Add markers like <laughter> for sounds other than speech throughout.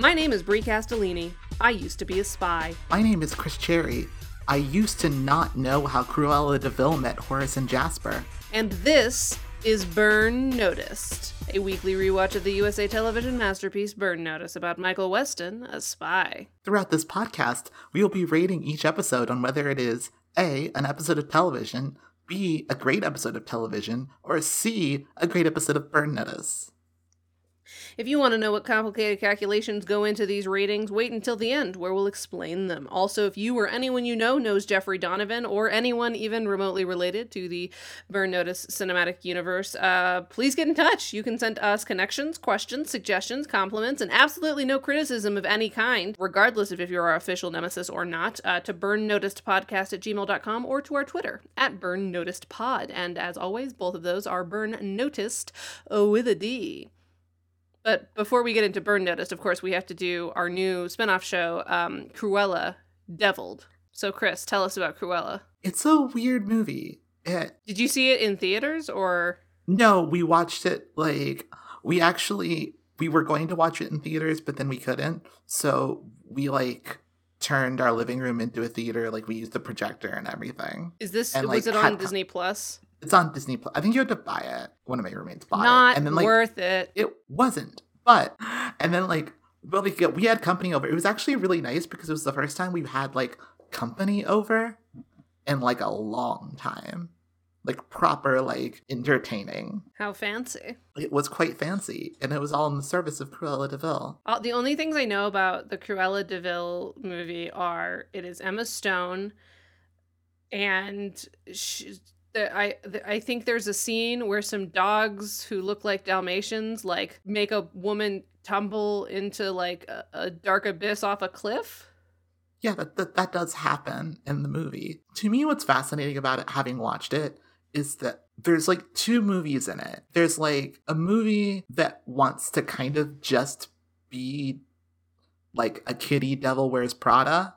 My name is Brie Castellini. I used to be a spy. My name is Chris Cherry. I used to not know how Cruella de Vil met Horace and Jasper. And this is Burn Noticed, a weekly rewatch of the USA television masterpiece Burn Notice about Michael Weston, a spy. Throughout this podcast, we will be rating each episode on whether it is A, an episode of television, B, a great episode of television, or C, a great episode of Burn Notice. If you want to know what complicated calculations go into these ratings, wait until the end, where we'll explain them. Also, if you or anyone you know knows Jeffrey Donovan, or anyone even remotely related to the Burn Notice cinematic universe, uh, please get in touch. You can send us connections, questions, suggestions, compliments, and absolutely no criticism of any kind, regardless of if you're our official nemesis or not, uh, to burnnoticedpodcast at gmail.com or to our Twitter at burnnoticedpod. And as always, both of those are burn noticed with a D. But before we get into Burn Notice, of course, we have to do our new spinoff show, um, Cruella Deviled. So, Chris, tell us about Cruella. It's a weird movie. It, Did you see it in theaters or? no, we watched it like we actually we were going to watch it in theaters, but then we couldn't. So we like turned our living room into a theater. Like we used the projector and everything. Is this And, was like, it on had- Disney Plus? It's on Disney Plus. I think you had to buy it. One of my roommates bought Not it, and then like worth it. it wasn't. But and then like well, like we had company over. It was actually really nice because it was the first time we've had like company over in like a long time. Like proper like entertaining. How fancy. It was quite fancy, and it was all in the service of Cruella de Vil. All, the only things I know about the Cruella de Vil movie are it is Emma Stone, and she, the, I the, I think there's a scene where some dogs who look like Dalmatians like make a woman tumble into like a, a dark abyss off a cliff. Yeah, that, that that does happen in the movie. To me, what's fascinating about it, having watched it, is that there's like two movies in it. There's like a movie that wants to kind of just be like a kitty Devil Wears Prada,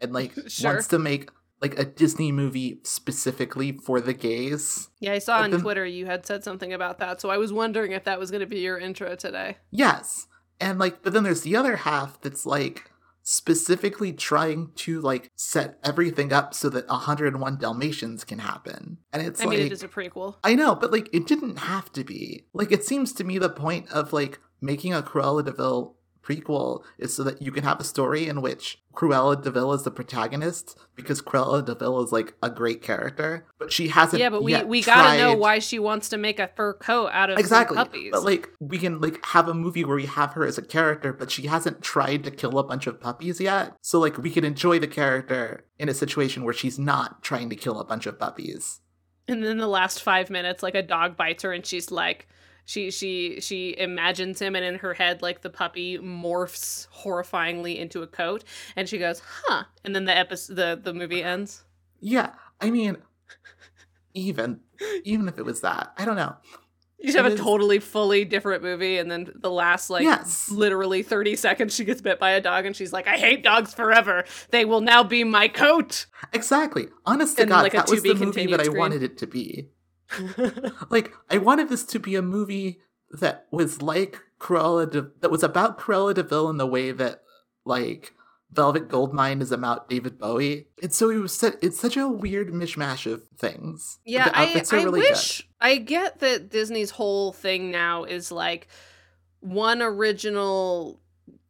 and like <laughs> Sure. wants to make like a Disney movie specifically for the gays. Yeah, I saw But on then- Twitter you had said something about that, so I was wondering if that was going to be your intro today. Yes. And like but then there's the other half that's like specifically trying to like set everything up so that 101 Dalmatians can happen. And it's I like mean, it is a prequel. I know, but like it didn't have to be. Like it seems to me the point of like making a Cruella de Vil prequel is so that you can have a story in which Cruella de Vil is the protagonist because Cruella de Vil is like a great character, but she hasn't Yeah, but we we gotta know why she wants to make a fur coat out of exactly puppies. but like we can like have a movie where we have her as a character but she hasn't tried to kill a bunch of puppies yet so like we can enjoy the character in a situation where she's not trying to kill a bunch of puppies And then the last five minutes, like a dog bites her, and she's like, she she she imagines him, and in her head, like the puppy morphs horrifyingly into a coat, and she goes, "Huh," and then the episode, the the movie ends. yeah i mean even even if it was that i don't know You just have It a is- totally fully different movie, and then the last like Yes. literally thirty seconds, she gets bit by a dog, and she's like, "I hate dogs forever. They will now be my coat." exactly honest to god like, that was the movie that i screen. wanted it to be <laughs> like i wanted this to be a movie that was like Cruella de, that was about Cruella de Vil in the way that like Velvet Goldmine is about David Bowie. It's so it was su- it's such a weird mishmash of things. Yeah, the I, I really wish I get that Disney's whole thing now is like one original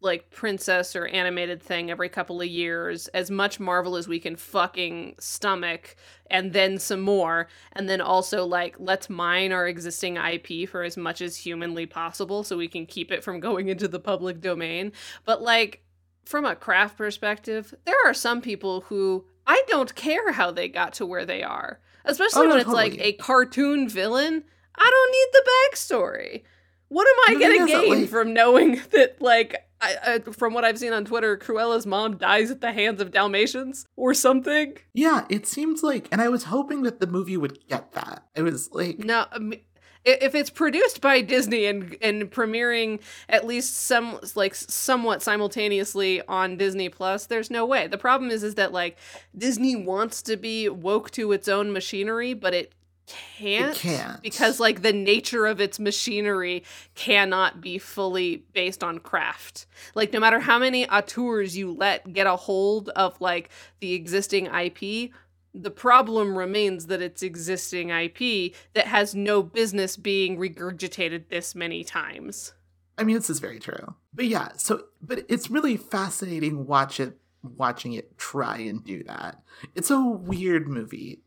like princess or animated thing every couple of years, as much Marvel as we can fucking stomach, and then some more, and then also like let's mine our existing IP for as much as humanly possible so we can keep it from going into the public domain. But like from a craft perspective, there are some people who I don't care how they got to where they are. Especially Oh, no, when it's like a cartoon villain. I don't need the backstory. What am I gonna gain like- from knowing <laughs> that, like, I, I, from what I've seen on Twitter, Cruella's mom dies at the hands of Dalmatians or something? Yeah, it seems like, and I was hoping that the movie would get that. It was like, No, I mean, if it's produced by Disney and and premiering at least some like somewhat simultaneously on Disney Plus, there's no way. The problem is is that like Disney wants to be woke to its own machinery, but it can't, can't. because like the nature of its machinery cannot be fully based on craft. Like no matter how many auteurs you let get a hold of like the existing IP, the problem remains that it's existing IP that has no business being regurgitated this many times. I mean, this is very true. But yeah, so but it's really fascinating watch it watching it try and do that. It's a weird movie.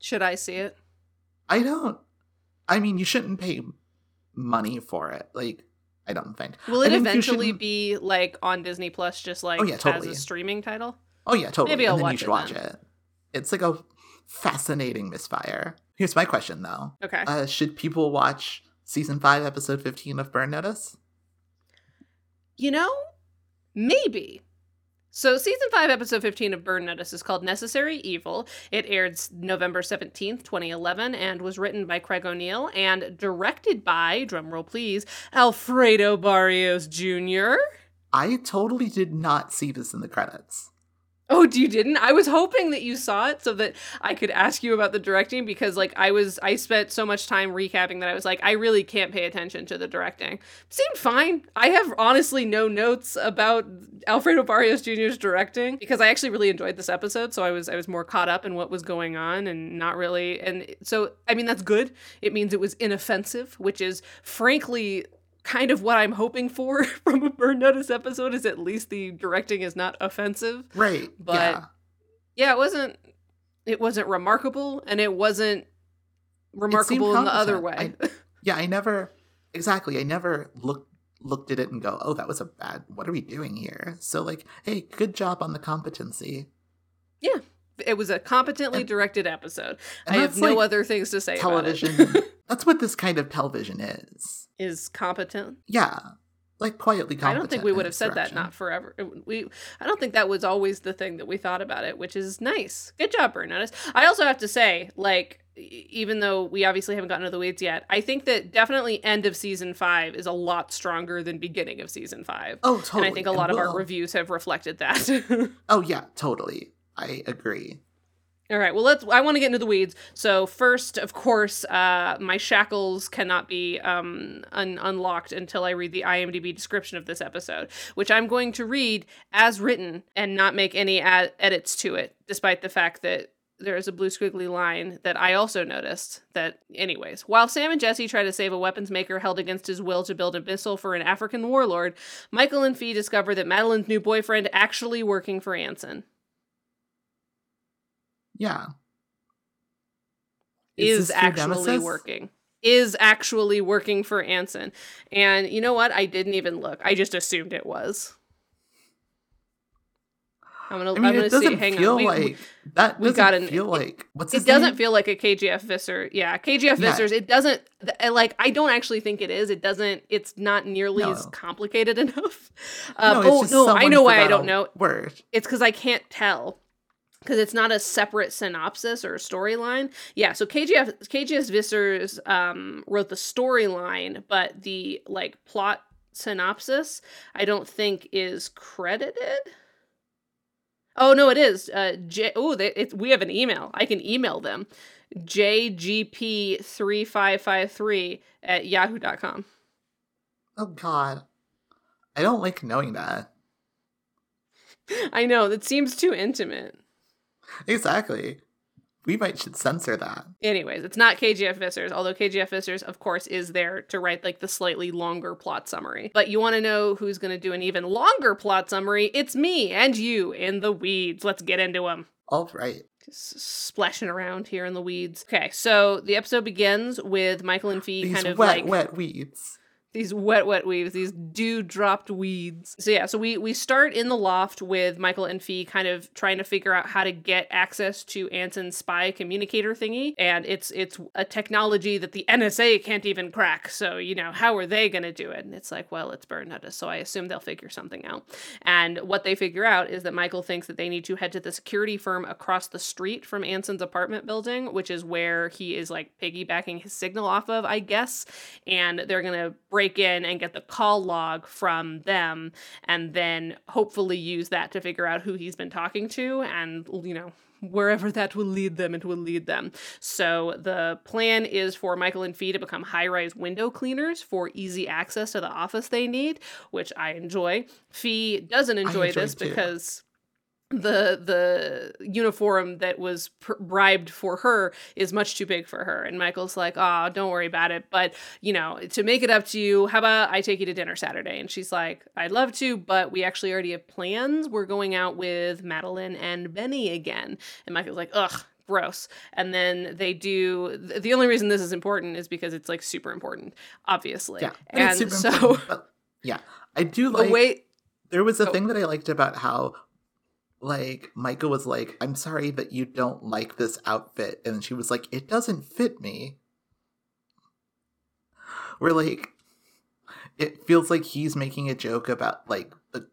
Should I see it? I don't I mean, you shouldn't pay money for it. Like I don't think. Will it eventually be like on Disney Plus just like Oh, yeah, totally. as a streaming title? Oh yeah, totally. Maybe I'll and then watch you should it watch then. it. It's like a fascinating misfire. Here's my question though. Okay. Uh, should people watch season five, episode fifteen of Burn Notice? You know, maybe. So, season 5, episode 15 of Burn Notice is called Necessary Evil. It aired November 17th, 2011, and was written by Craig O'Neill and directed by, drumroll please, Alfredo Barrios Jr. I totally did not see this in the credits. Oh, you didn't? I was hoping that you saw it so that I could ask you about the directing because, like, I was, I spent so much time recapping that I was like, I really can't pay attention to the directing. Seemed fine. I have honestly no notes about Alfredo Barrios Jr.'s directing because I actually really enjoyed this episode. So I was, I was more caught up in what was going on and not really. And so, I mean, that's good. It means it was inoffensive, which is frankly kind of what I'm hoping for <laughs> from a Burn Notice episode is at least the directing is not offensive Right. But- yeah. yeah, it wasn't it wasn't remarkable and it wasn't remarkable in the other way. competent. <laughs> Yeah, I never exactly. I never looked looked at it and go, "Oh, that was a bad. What are we doing here?" So like, hey, good job on the competency. Yeah. It was a competently And- directed episode. I have no like, other things to say television. about it. <laughs> that's what this kind of television is. Is competent. Yeah, like quietly competent. I don't think we would have said that not forever. We I don't think that was always the thing that we thought about it, which is nice. Good job, Notice. I also have to say, like even though we obviously haven't gotten to the weeds yet, I think that definitely end of season five is a lot stronger than beginning of season five. Oh, totally. And I think a lot of our reviews have reflected that. <laughs> Oh yeah, totally. I agree. All right. Well, let's. I want to get into the weeds. So first, of course, uh, my shackles cannot be um, un- unlocked until I read the IMDb description of this episode, which I'm going to read as written and not make any ad- edits to it, despite the fact that there is a blue squiggly line that I also noticed. That, anyways, while Sam and Jesse try to save a weapons maker held against his will to build a missile for an African warlord, Michael and Fee discover that Madeline's new boyfriend actually working for Anson. Yeah. is, your actually nemesis? working. Is actually working for Anson. And you know what? I didn't even look. I just assumed it was. I'm gonna, I mean, am gonna it doesn't see. Hang feel on. We- like that. we got an- feel like what's it doesn't name? feel like a KGF Visser. Yeah, KGF Yeah. Vissers. It doesn't uh, like. I don't actually think it is. It doesn't. It's not nearly as complicated <laughs> enough. Um, No, it's oh no, I know why I don't know. Word. It's because I can't tell. Because it's not a separate synopsis or a storyline. Yeah, so KGF KGS Vissers um, wrote the storyline, but the like plot synopsis I don't think is credited. Oh no, it is. Uh, J. Oh, we have an email. I can email them. JGP three five five three at yahoo.com. Oh God, I don't like knowing that. <laughs> I know that seems too intimate. Exactly. We might should censor that. Anyways, it's not KGF Vissers, although KGF Vissers, of course, is there to write like the slightly longer plot summary. But you want to know who's going to do an even longer plot summary? It's me and you in the weeds. Let's get into them. All right. Just splashing around here in the weeds. Okay, so the episode begins with Michael and Fee These kind of wet, like wet weeds. These wet wet weeds these dew dropped weeds. So yeah so we we start in the loft with michael and fee kind of trying to figure out how to get access to anson's spy communicator thingy and it's it's a technology that the nsa can't even crack. So you know how are they to do it? And it's like well it's burn so i assume they'll figure something out. And what they figure out is that michael thinks that they need to head to the security firm across the street from anson's apartment building which is where he is like piggybacking his signal off of i guess and they're to break break in and get the call log from them and then hopefully use that to figure out who he's been talking to and, you know, wherever <laughs> that will lead them, it will lead them. So the plan is for Michael and Fee to become high rise window cleaners for easy access to the office they need, which I enjoy. Fee doesn't enjoy, enjoy this too. because the the uniform that was pr- bribed for her is much too big for her. And michael's like oh don't worry about it. But you know to make it up to you how about i take you to dinner saturday? And she's like i'd love to but we actually already have plans. We're going out with madeline and benny again. And michael's like ugh gross. And then they do th- the only reason this is important is because it's like super important obviously. Yeah, and, and it's super so yeah, I do the like. way there was a Oh. thing that I liked about how, like, Michael was like, "I'm sorry that you don't like this outfit," and she was like, "It doesn't fit me." We're like, it feels like he's making a joke about like the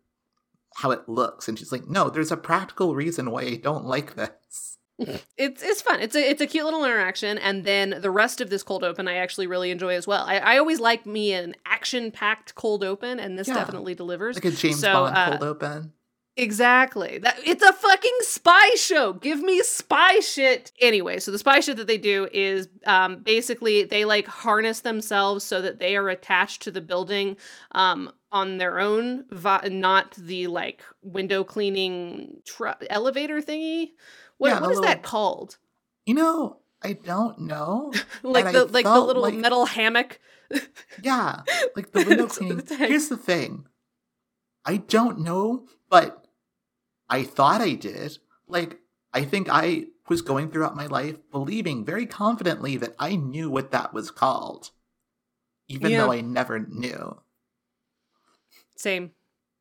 how it looks, and she's like, "No, there's a practical reason why I don't like this." <laughs> it's it's fun. It's a it's a cute little interaction, and then the rest of this cold open I actually really enjoy as well. I, I always like me an action packed cold open, and this Yeah. definitely delivers. Like a James So, Bond uh, cold open. Exactly. That it's a fucking spy show. Give me spy shit. Anyway, so the spy shit that they do is um basically they like harness themselves so that they are attached to the building um on their own, vi- not the like window cleaning tr- elevator thingy. What Yeah, what the is little- that called? You know, I don't know. <laughs> like And I the like the little like- metal hammock. <laughs> Yeah, like the window cleaning. Here's the thing. I don't know, but I thought I did. Like, I think I was going throughout my life believing very confidently that I knew what that was called, even Yeah. though I never knew. Same.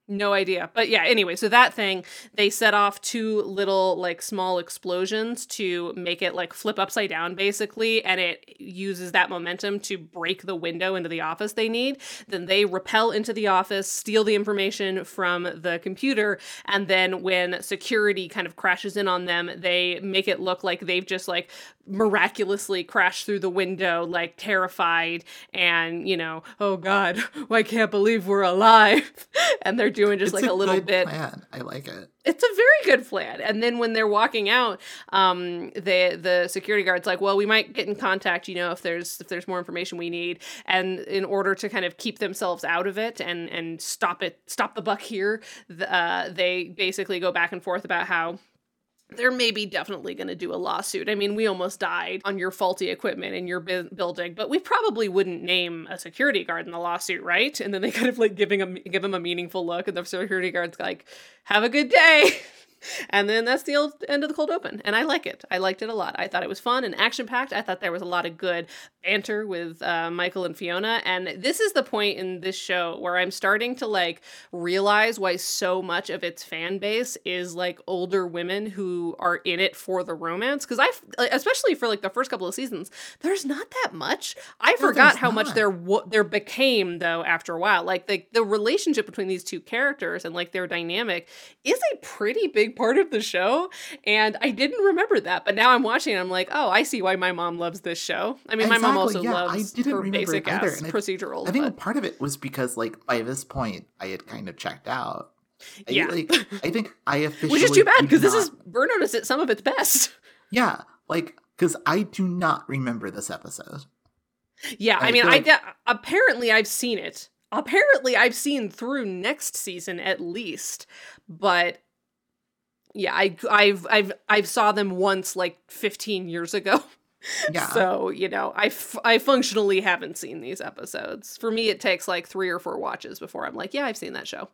No idea. But yeah, anyway, so that thing, they set off two little like small explosions to make it like flip upside down basically, and it uses that momentum to break the window into the office they need. Then they repel into the office, steal the information from the computer, and then when security kind of crashes in on them, they make it look like they've just like miraculously crash through the window like terrified and, you know, oh god, I can't believe we're alive. <laughs> and they're doing just it's like a, little good bit plan. I like it. it's a very good plan. And then when they're walking out, um, the the security guard's like, "Well, we might get in contact, you know, if there's if there's more information we need." And in order to kind of keep themselves out of it and and stop it, stop the buck here, uh, they basically go back and forth about how they're maybe definitely going to do a lawsuit. I mean, we almost died on your faulty equipment in your bu- building, but we probably wouldn't name a security guard in the lawsuit, right? And then they <laughs> kind of like giving him give him a meaningful look, and the security guard's like, "Have a good day." <laughs> And then that's the old end of the cold open. And I like it. I liked it a lot. I thought it was fun and action packed. I thought there was a lot of good banter with uh, Michael and Fiona. And this is the point in this show where I'm starting to like realize why so much of its fan base is like older women who are in it for the romance. Because I, especially for like the first couple of seasons, there's not that much. I No, forgot how much there w- there became though after a while. Like the the relationship between these two characters and like their dynamic is a pretty big part of the show. And I didn't remember that, but now I'm watching and I'm like, oh, I see why my mom loves this show. I mean, my mom also Exactly, yeah, I loves didn't her remember it basic either, ass I- procedural. I think but part of it was because, like, by this point, I had kind of checked out. I, Yeah. like, <laughs> I think I officially. which is too bad because this is Burn Notice at some of its best. Yeah, like, because I do not remember this episode. Yeah, I I mean, I like- apparently I've seen it. Apparently I've seen through next season at least, but yeah, I I've I've I've saw them once like 15 years ago. <laughs> Yeah. So, you know, I, f- I functionally haven't seen these episodes. For me, it takes like three or four watches before I'm like, yeah, I've seen that show.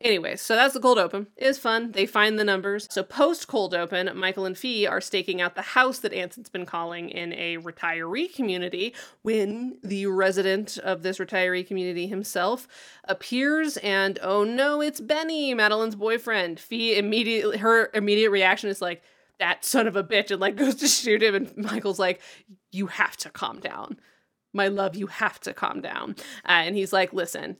Anyway, so that's the cold open. It is fun. They find the numbers. So, post cold open, Michael and Fee are staking out the house that Anson's been calling in a retiree community when the resident of this retiree community himself appears and, oh no, it's Benny, Madeline's boyfriend. Fee immediately, her immediate reaction is like, that son of a bitch and like <laughs> goes to shoot him. And michael's like you have to calm down. My love you have to calm down. Uh, and he's like listen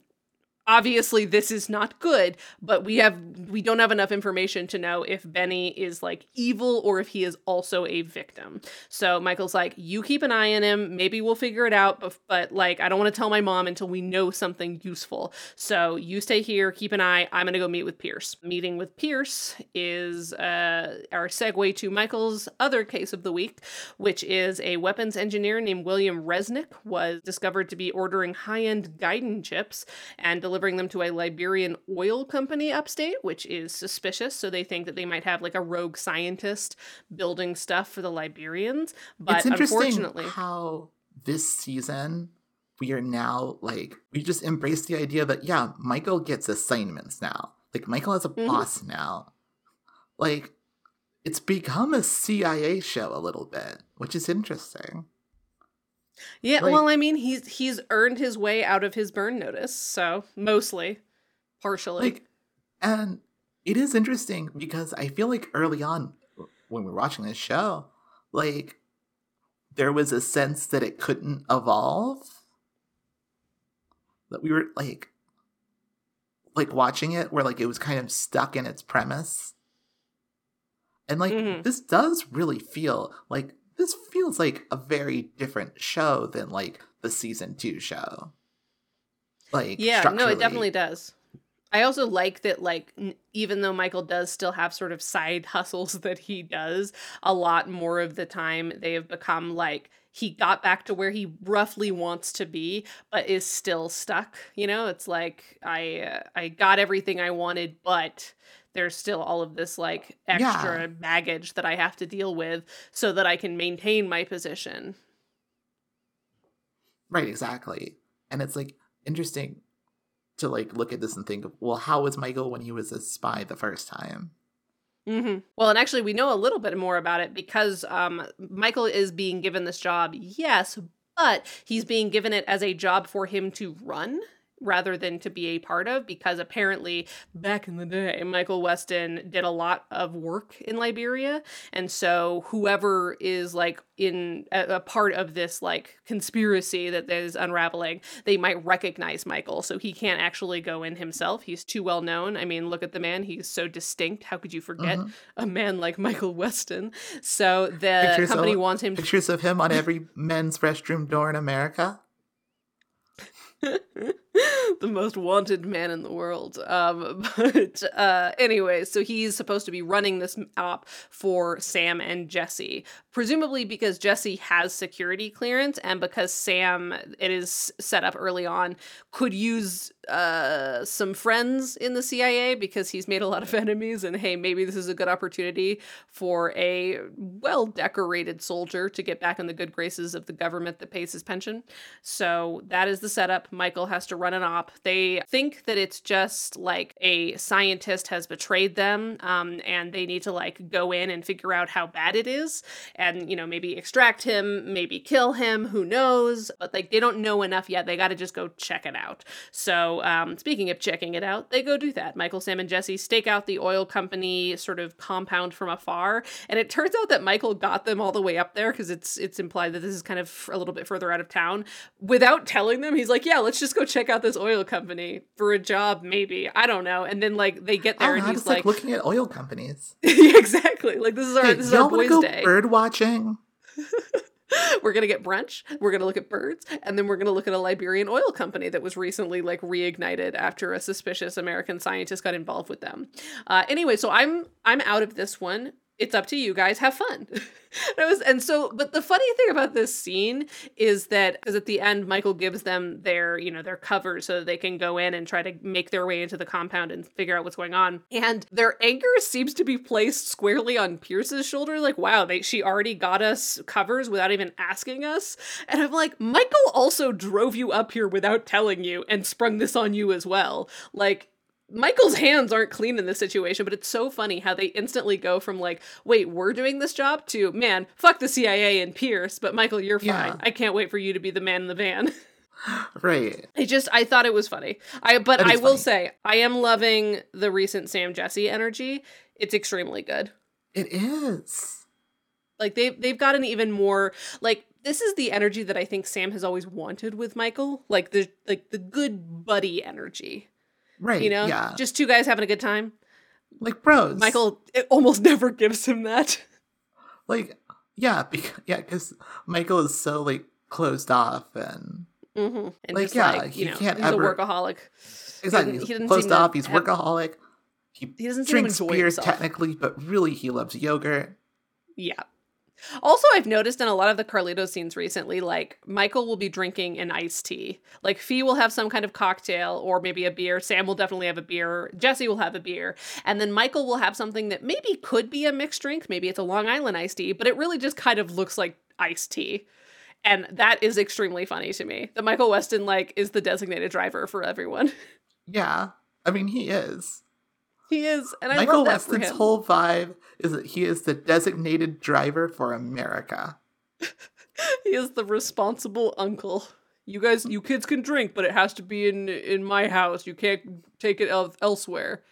obviously this is not good but we have we don't have enough information to know if benny is like evil or if he is also a victim. So michael's like you keep an eye on him. Maybe we'll figure it out but, but like i don't want to tell my mom until we know something useful. So you stay here keep an eye. I'm gonna go meet with pierce. Meeting with pierce is uh our segue to michael's other case of the week which is a weapons engineer named william resnick was discovered to be ordering high-end guidance chips and delivering delivering them to a Liberian oil company upstate, which is suspicious. So they think that they might have like a rogue scientist building stuff for the Liberians. But it's interesting unfortunately, how this season we are now like we just embrace the idea that yeah, Michael gets assignments now. Like Michael has a Mhm. boss now. Like it's become a CIA show a little bit, which is interesting. Yeah. well, I mean, he's he's earned his way out of his burn notice, so mostly, partially. Like and it is interesting because I feel like early on when we were watching this show, like there was a sense that it couldn't evolve. That we were like like watching it where like it was kind of stuck in its premise. And like Mhm. this does really feel like this feels like a very different show than like the season 2 show. Like yeah, no, it definitely does. I also like that, like, n- even though Michael does still have sort of side <laughs> hustles that he does, a lot more of the time they have become like he got back to where he roughly wants to be, but is still stuck. You know, it's like I uh, I got everything I wanted, but there's still all of this like extra baggage that I have to deal with so that I can maintain my position. Right, exactly. And it's like interesting to like look at this and think well, how was Michael when he was a spy the first time? Hmm Well, and actually, we know a little bit more about it because um, Michael is being given this job, yes, but he's being given it as a job for him to run rather than to be a part of because apparently back in the day Michael Weston did a lot of work in Liberia. And so whoever is like in a, a part of this like conspiracy that is unraveling they might recognize Michael. So he can't actually go in himself. He's too well known. I mean look at the man. He's so distinct. How could you forget Mhm. a man like Michael Weston? So the Pictures company of- wants him to Pictures of him on every men's restroom door in America. <laughs> <laughs> the most wanted man in the world. Um, <laughs> but uh, anyway, so he's supposed to be running this op for Sam and Jesse, presumably because Jesse has security clearance and because Sam, it is set up early on, could use uh, some friends in the CIA because he's made a lot of <laughs> enemies. And hey, maybe this is a good opportunity for a well decorated soldier to get back in the good graces of the government that pays his pension. So that is the setup. Michael has to run an op. They think that it's just like a scientist has betrayed them, um, and they need to like go in and figure out how bad it is, and you know maybe extract him, maybe kill him. Who knows? But like they don't know enough yet. They got to just go check it out. So um, speaking of checking it out, they go do that. Michael, Sam, and Jesse stake out the oil company sort of compound from afar, and it turns out that Michael got them all the way up there because it's it's implied that this is kind of a little bit further out of town without telling them. He's like, "Yeah, let's just go check out this oil company for a job, maybe. I don't know." And then like they get there, don't and know, he's like, like, looking at oil companies. <laughs> "Exactly, like this is our Hey, this is y'all our boys' go day. bird watching? <laughs> we're gonna get brunch. We're gonna look at birds, and then we're gonna look at a Liberian oil company that was recently like reignited after a suspicious American scientist got involved with them. Uh, anyway, so I'm I'm out of this one. It's up to you guys. Have fun. <laughs> and, was, and so, but the funny thing about this scene is that because at the end, Michael gives them their you know their cover so they can go in and try to make their way into the compound and figure out what's going on. And their anger seems to be placed squarely on Pierce's shoulder. Like, wow, they she already got us covers without even asking us. And I'm like, Michael also drove you up here without telling you and sprung this on you as well. Like. Michael's hands aren't clean in this situation, but it's so funny how they instantly go from like, wait, we're doing this job to, man, fuck the CIA and Pierce, but Michael, you're fine. Yeah. I can't wait for you to be the man in the van. <laughs> Right. I just I thought it was funny. I but I will funny. say I am loving the recent Sam Jesse energy. It's extremely good. It is. Like they they've gotten even more like this is the energy that I think Sam has always wanted with Michael, like the like the good buddy energy. Right. You know, Yeah. just two guys having a good time. like bros. Michael it almost <laughs> never gives him that. Like yeah, <laughs> because yeah, because Michael is so like closed off and hmm And Like, just yeah, like you he know, can't he's ever- a workaholic. exactly he he's doesn't closed off. He's have- workaholic. He, He doesn't drinks beer himself. technically, but really he loves yogurt. Yeah. Also, I've noticed in a lot of the Carlitos scenes recently, like Michael will be drinking an iced tea. Like Fee will have some kind of cocktail or maybe a beer. Sam will definitely have a beer. Jesse will have a beer. And then Michael will have something that maybe could be a mixed drink. Maybe it's a Long Island iced tea, but it really just kind of looks like iced tea. And that is extremely funny to me. That Michael Weston like is the designated driver for everyone. <laughs> Yeah, I mean he is. He is, and I Michael love that for Weston's whole vibe is that he is the designated driver for America. <laughs> he is the responsible uncle. You guys, you kids can drink, but it has to be in in my house. You can't take it el- elsewhere.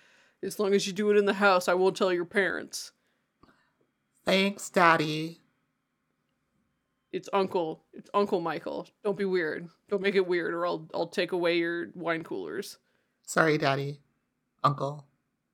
As long as you do it in the house, I won't tell your parents. Thanks, Daddy. It's Uncle. It's Uncle Michael. Don't be weird. Don't make it weird, or I'll I'll take away your wine coolers. Sorry, Daddy. Uncle.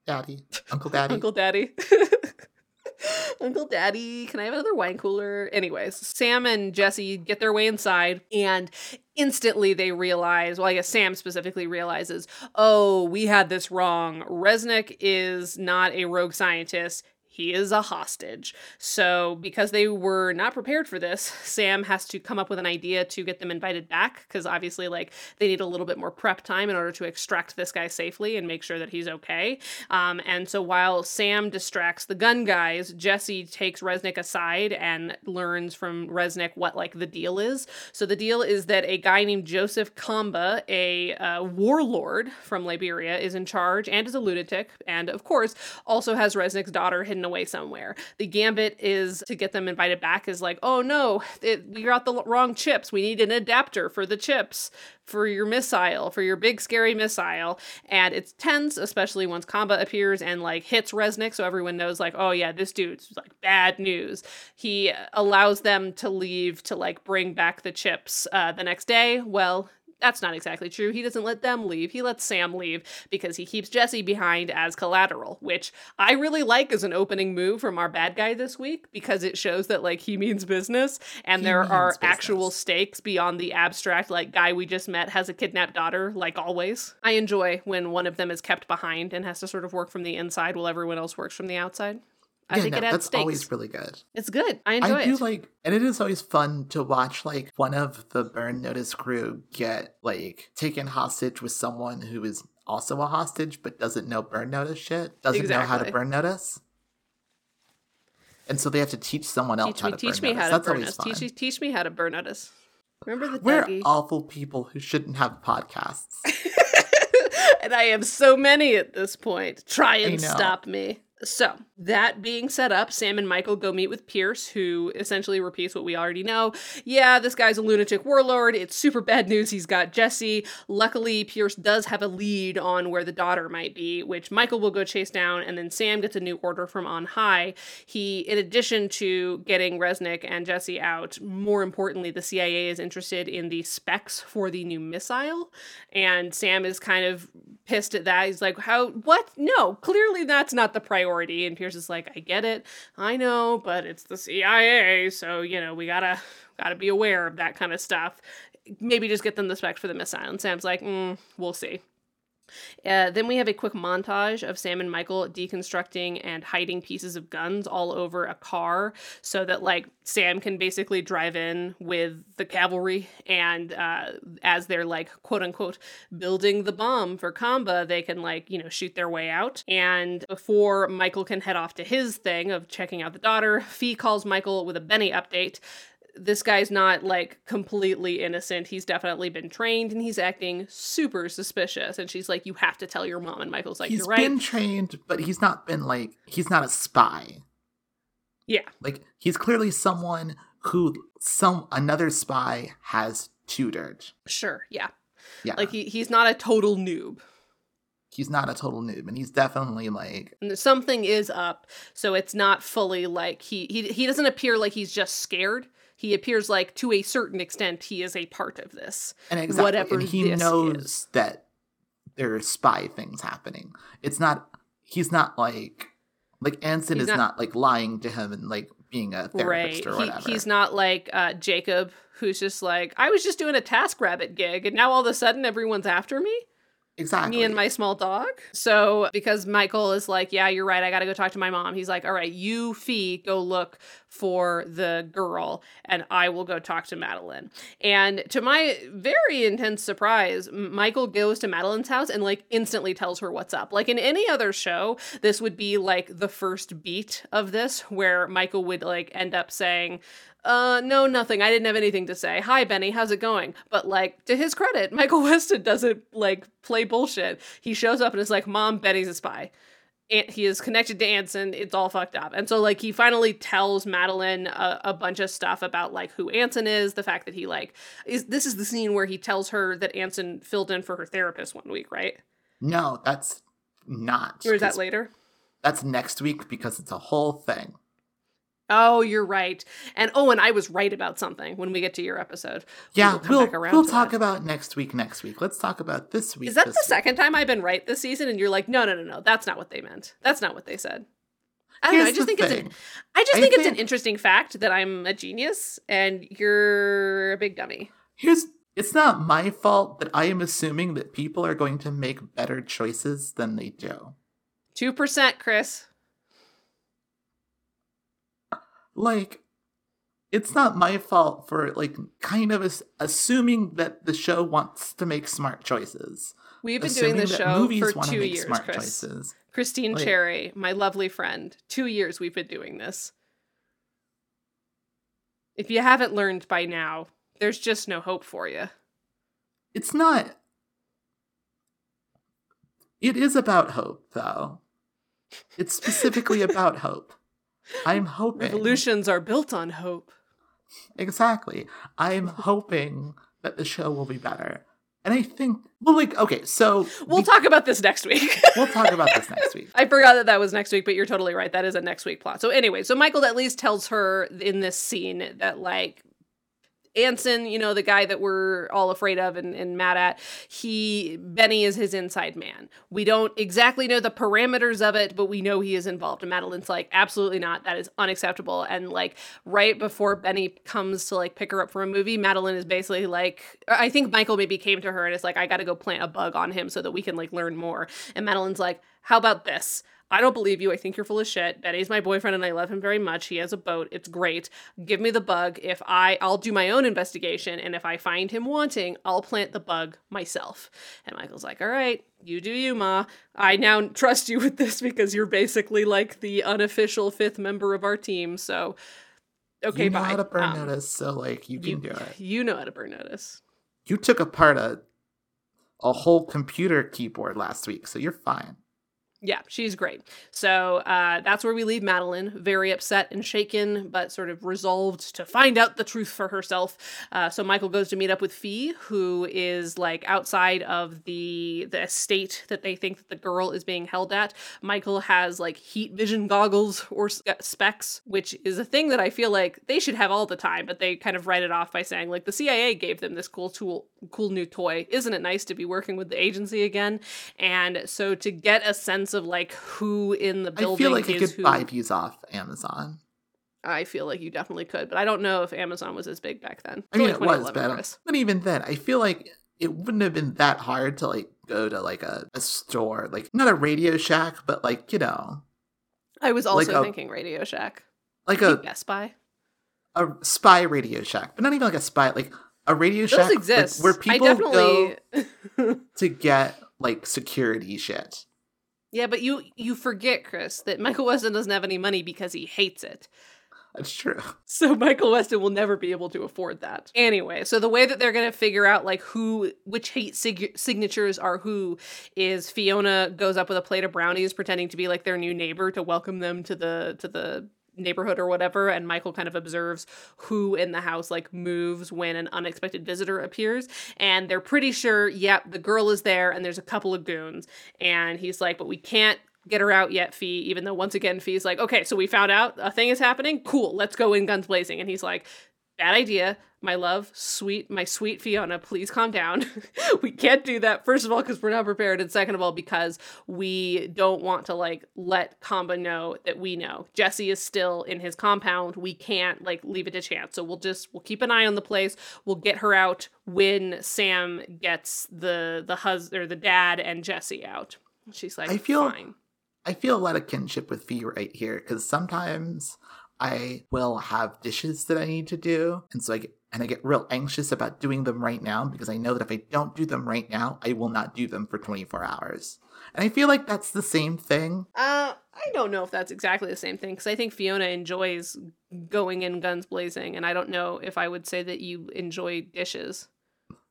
Daddy. <laughs> Uncle Daddy. Uncle Daddy. <laughs> Uncle Daddy, can I have another wine cooler? Anyways, Sam and Jesse get their way inside and instantly they realize, well, I guess Sam specifically realizes, oh, we had this wrong. Resnick is not a rogue scientist. He is a hostage. So, because they were not prepared for this, Sam has to come up with an idea to get them invited back because obviously, like, they need a little bit more prep time in order to extract this guy safely and make sure that he's okay. Um, and so, while Sam distracts the gun guys, Jesse takes Resnick aside and learns from Resnick what, like, the deal is. So, the deal is that a guy named Joseph Kamba, a uh, warlord from Liberia, is in charge and is a lunatic, and of course, also has Resnick's daughter hidden away somewhere. The gambit is to get them invited back is like, oh no, it, we got the wrong chips. We need an adapter for the chips for your missile, for your big scary missile. And it's tense, especially once Kamba appears and like hits Resnick, so everyone knows like, oh yeah, this dude's like bad news. He allows them to leave to like bring back the chips uh, the next day. Well, that's not exactly true. He doesn't let them leave. He lets Sam leave because he keeps Jesse behind as collateral, which I really like as an opening move from our bad guy this week because it shows that like he means business and He there are business. actual stakes beyond the abstract like guy we just met has a kidnapped daughter like always. I enjoy when one of them is kept behind and has to sort of work from the inside while everyone else works from the outside. I yeah, think no, it adds that's stakes. always really good. It's good. I enjoy it. I do it. like, and it is always fun to watch like one of the burn notice crew get like taken hostage with someone who is also a hostage but doesn't know burn notice shit, doesn't know how to burn notice. And so they have to teach someone else teach how me, to teach burn me notice. how to That's burn always us. fun. Teach, teach me how to burn notice. Remember the We're Dougie? awful people who shouldn't have podcasts. <laughs> and I have so many at this point. Try and stop me. So, that being set up, Sam and Michael go meet with Pierce, who essentially repeats what we already know. Yeah, this guy's a lunatic warlord. It's super bad news. He's got Jesse. Luckily, Pierce does have a lead on where the daughter might be, which Michael will go chase down, and then Sam gets a new order from on high. He, in addition to getting Resnick and Jesse out, more importantly, the CIA is interested in the specs for the new missile, and Sam is kind of pissed at that. He's like, "How? What? No, clearly that's not the priority." And Pierce is like, "I get it, I know, but it's the CIA, so you know we gotta gotta be aware of that kind of stuff. Maybe just get them the specs for the missile." And Sam's like, mm, "We'll see." Uh, then we have a quick montage of Sam and Michael deconstructing and hiding pieces of guns all over a car so that, like, Sam can basically drive in with the cavalry. And uh, as they're, like, quote unquote, building the bomb for Kamba, they can, like, you know, shoot their way out. And before Michael can head off to his thing of checking out the daughter, Fee calls Michael with a Benny update this guy's not like completely innocent. He's definitely been trained and he's acting super suspicious. And she's like, You have to tell your mom. And Michael's like, he's You're right. He's been trained, but he's not been like he's not a spy. Yeah. Like he's clearly someone who some another spy has tutored. Sure. Yeah. Yeah. Like he, he's not a total noob. he's not a total noob and he's definitely like something is up. So it's not fully like he, he he doesn't appear like he's just scared. He appears like to a certain extent he is a part of this. and exactly Whatever and he knows is. that there are spy things happening. It's not he's not like like Anson He's is not- not, like lying to him and like being a therapist right. or He, whatever. he's not like uh, Jacob, who's just like, I was just doing a Task Rabbit gig, and now all of a sudden everyone's after me. Exactly Me and my small dog. So because Michael is like, yeah, you're right. I got to go talk to my mom. He's like, all right, you Fee go look for the girl, and I will go talk to Madeline. And to my very intense surprise, Michael goes to Madeline's house and like instantly tells her what's up. Like in any other show, this would be like the first beat of this, where Michael would like end up saying. Uh, no, nothing. I didn't have anything to say. Hi, Benny. How's it going? But like, to his credit, <laughs> Michael Weston doesn't like play bullshit. He shows up and is like, "Mom, Benny's a spy." And he is connected to Anson. It's all fucked up. And so like he finally tells Madeline a, a bunch of stuff about like who Anson is, the fact that he like is this is the scene where he tells her that Anson filled in for her therapist one week, right? no, that's not. Or is that later? That's next week because it's a whole thing. Oh, you're right. And oh, and I was right about something when we get to your episode. Yeah, we'll around we'll talk that. about next week. Next week, let's talk about this week. Is that the week. second time I've been right this season? And you're like, no, no, no, no, that's not what they meant. That's not what they said. I don't know. I just think it's an, I just I think it's an interesting fact that I'm a genius and you're a big dummy. Here's it's not my fault that I am assuming that people are going to make better choices than they do. Two percent, Chris. Like it's not my fault for like kind of as- assuming that the show wants to make smart choices. We've been assuming doing this show for two years, Chris. choices. Christine Like- Cherry, my lovely friend. Two years we've been doing this. If you haven't learned by now, there's just no hope for you. It's not It is about hope though. It's specifically about <laughs> hope. I'm hoping Revolutions are built on hope. Exactly. I'm hoping that the show will be better. And I think, well, like, okay, so We'll we- talk about this next week. <laughs> we'll talk about this next week. I forgot that that was next week, but you're totally right. That is a next week plot. So anyway, so Michael at least tells her in this scene that like Anson, you know, the guy that we're all afraid of and, and mad at, he Benny is his inside man. We don't exactly know the parameters of it, but we know he is involved. And Madeline's like, absolutely not. That is unacceptable. And like right before Benny comes to like pick her up for a movie, Madeline is basically like, I think Michael maybe came to her and is like, I got to go plant a bug on him so that we can like learn more. And Madeline's like, how about this? I don't believe you. I think you're full of shit. Benny's my boyfriend and I love him very much. He has a boat. It's great. Give me the bug. If I I'll do my own investigation and if I find him wanting, I'll plant the bug myself. And Michael's like, "All right, you do you, ma. I now trust you with this because you're basically like the unofficial fifth member of our team. So okay, you know bye. how to burn Um, notice, so like you can you, do it. You know how to burn notice. You took apart a a whole computer keyboard last week, so you're fine. Yeah, she's great. So uh, that's where we leave Madeline, very upset and shaken, but sort of resolved to find out the truth for herself. Uh, so Michael goes to meet up with Fee, who is like outside of the the estate that they think that the girl is being held at. Michael has like heat vision goggles or uh, specs, which is a thing that I feel like they should have all the time, but they kind of write it off by saying like the CIA gave them this cool tool, cool new toy. Isn't it nice to be working with the agency again? And so to get a sense of like who in the I feel like you could who, buy these off Amazon. I feel like you definitely could, but I don't know if Amazon was as big back then. I mean, it was, but, but even then, I feel like it wouldn't have been that hard to like go to like a, a store, like not a Radio Shack, but like you know, I was also like a- thinking Radio Shack. like a Best Buy. a spy Radio Shack, but not even like a spy, like a Radio Shack Those like, exist. where I people go definitely. <laughs> <laughs> to get like security shit. Yeah, but you you forget, Chris, that Michael <laughs> Weston doesn't have any money because he hates it. That's true. So Michael Weston will never be able to afford that. Anyway, so the way that they're going to figure out like who which hate sig- signatures are who is Fiona goes up with a plate of brownies pretending to be like their new neighbor to welcome them to the to the neighborhood or whatever and Michael kind of observes who in the house like moves when an unexpected visitor appears and they're pretty sure yep the girl is there and there's a couple of goons. And he's like but we can't get her out yet fee even though once again fee's like okay so we found out a thing is happening? Cool let's go in guns blazing. And he's like bad idea my love, sweet, my sweet Fiona, please calm down. <laughs> we can't do that. First of all, because we're not prepared, and second of all, because we don't want to like let Kamba know that we know Jesse is still in his compound. We can't like leave it to chance. So we'll just we'll keep an eye on the place. We'll get her out when Sam gets the the hus or the dad and Jesse out. She's like, I feel fine. I feel a lot of kinship with Fee right here because sometimes I will have dishes that I need to do, and so I get and I get real anxious about doing them right now because I know that if I don't do them right now, I will not do them for 24 hours. And I feel like that's the same thing. Uh, I don't know if that's exactly the same thing because I think Fiona enjoys going in guns blazing, and I don't know if I would say that you enjoy dishes.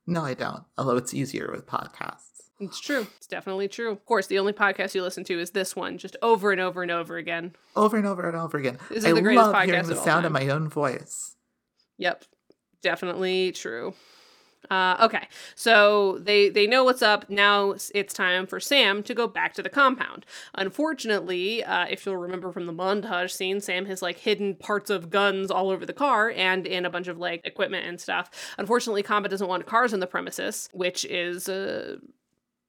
No, I don't. Although it's easier with podcasts. It's true. It's definitely true. Of course, the only podcast you listen to is this one, just over and over and over again. Over and over and over again. This is I the greatest love hearing the sound of my own voice. Yep, definitely true. Uh, okay, so they they know what's up. Now it's time for Sam to go back to the compound. Unfortunately, uh, if you'll remember from the montage scene, Sam has like hidden parts of guns all over the car and in a bunch of like equipment and stuff. Unfortunately, Kamba doesn't want cars on the premises, which is uh,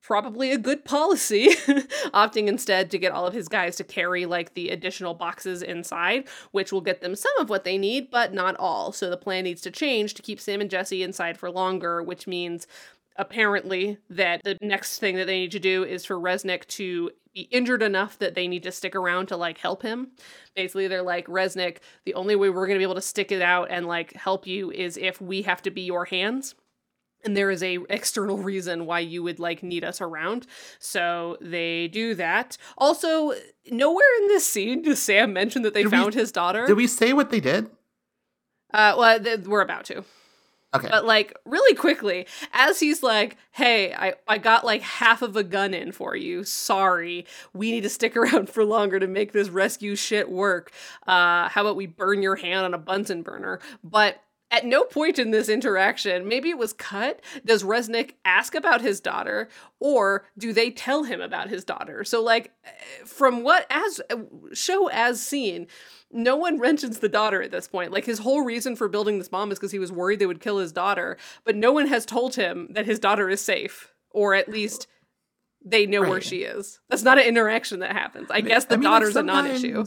probably a good policy, <laughs> opting instead to get all of his guys to carry like the additional boxes inside, which will get them some of what they need, but not all. So the plan needs to change to keep Sam and Jesse inside for longer, which means apparently that the next thing that they need to do is for Resnick to be injured enough that they need to stick around to like help him. Basically, they're like, Resnick, the only way we're going to be able to stick it out and like help you is if we have to be your hands and there is a external reason why you would like need us around. So they do that. Also nowhere in this scene does sam mention that they Did we- found his daughter. Did we say what they did? uh well th- we're about to. Okay. but like really quickly as he's like hey I, I got like half of a gun in for you. Sorry. We need to stick <laughs> around for longer to make this rescue shit work. Uh how about we burn your hand on a bunsen burner? But at no point in this interaction, maybe it was cut, does Resnick ask about his daughter or do they tell him about his daughter? So like from what as show as seen, no one mentions the daughter at this point. Like his whole reason for building this bomb is because he was worried they would kill his daughter, but no one has told him that his daughter is safe, or at least they know where she is. That's not an interaction that happens. I guess the I mean, like, daughter's a non-issue.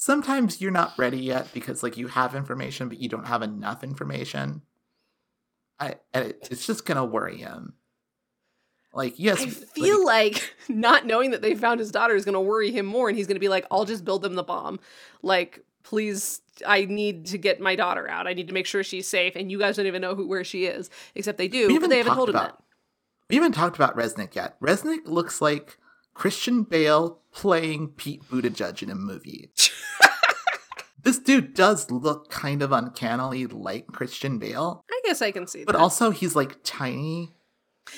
Sometimes- you're not ready yet because like you have information, but you don't have enough information. I and it, it's just gonna worry him. Like yes, I feel like <laughs> not knowing that they found his daughter is going to worry him more, and he's going to be like, "I'll just build them the bomb." Like, please, I need to get my daughter out. I need to make sure she's safe, and you guys don't even know who where she is, except they do, but they haven't told him about, that. We haven't talked about Resnick yet. Resnick looks like Christian Bale playing Pete Buttigieg in a movie. <laughs> this dude does look kind of uncannily like Christian Bale, I guess I can see but that. also he's like tiny.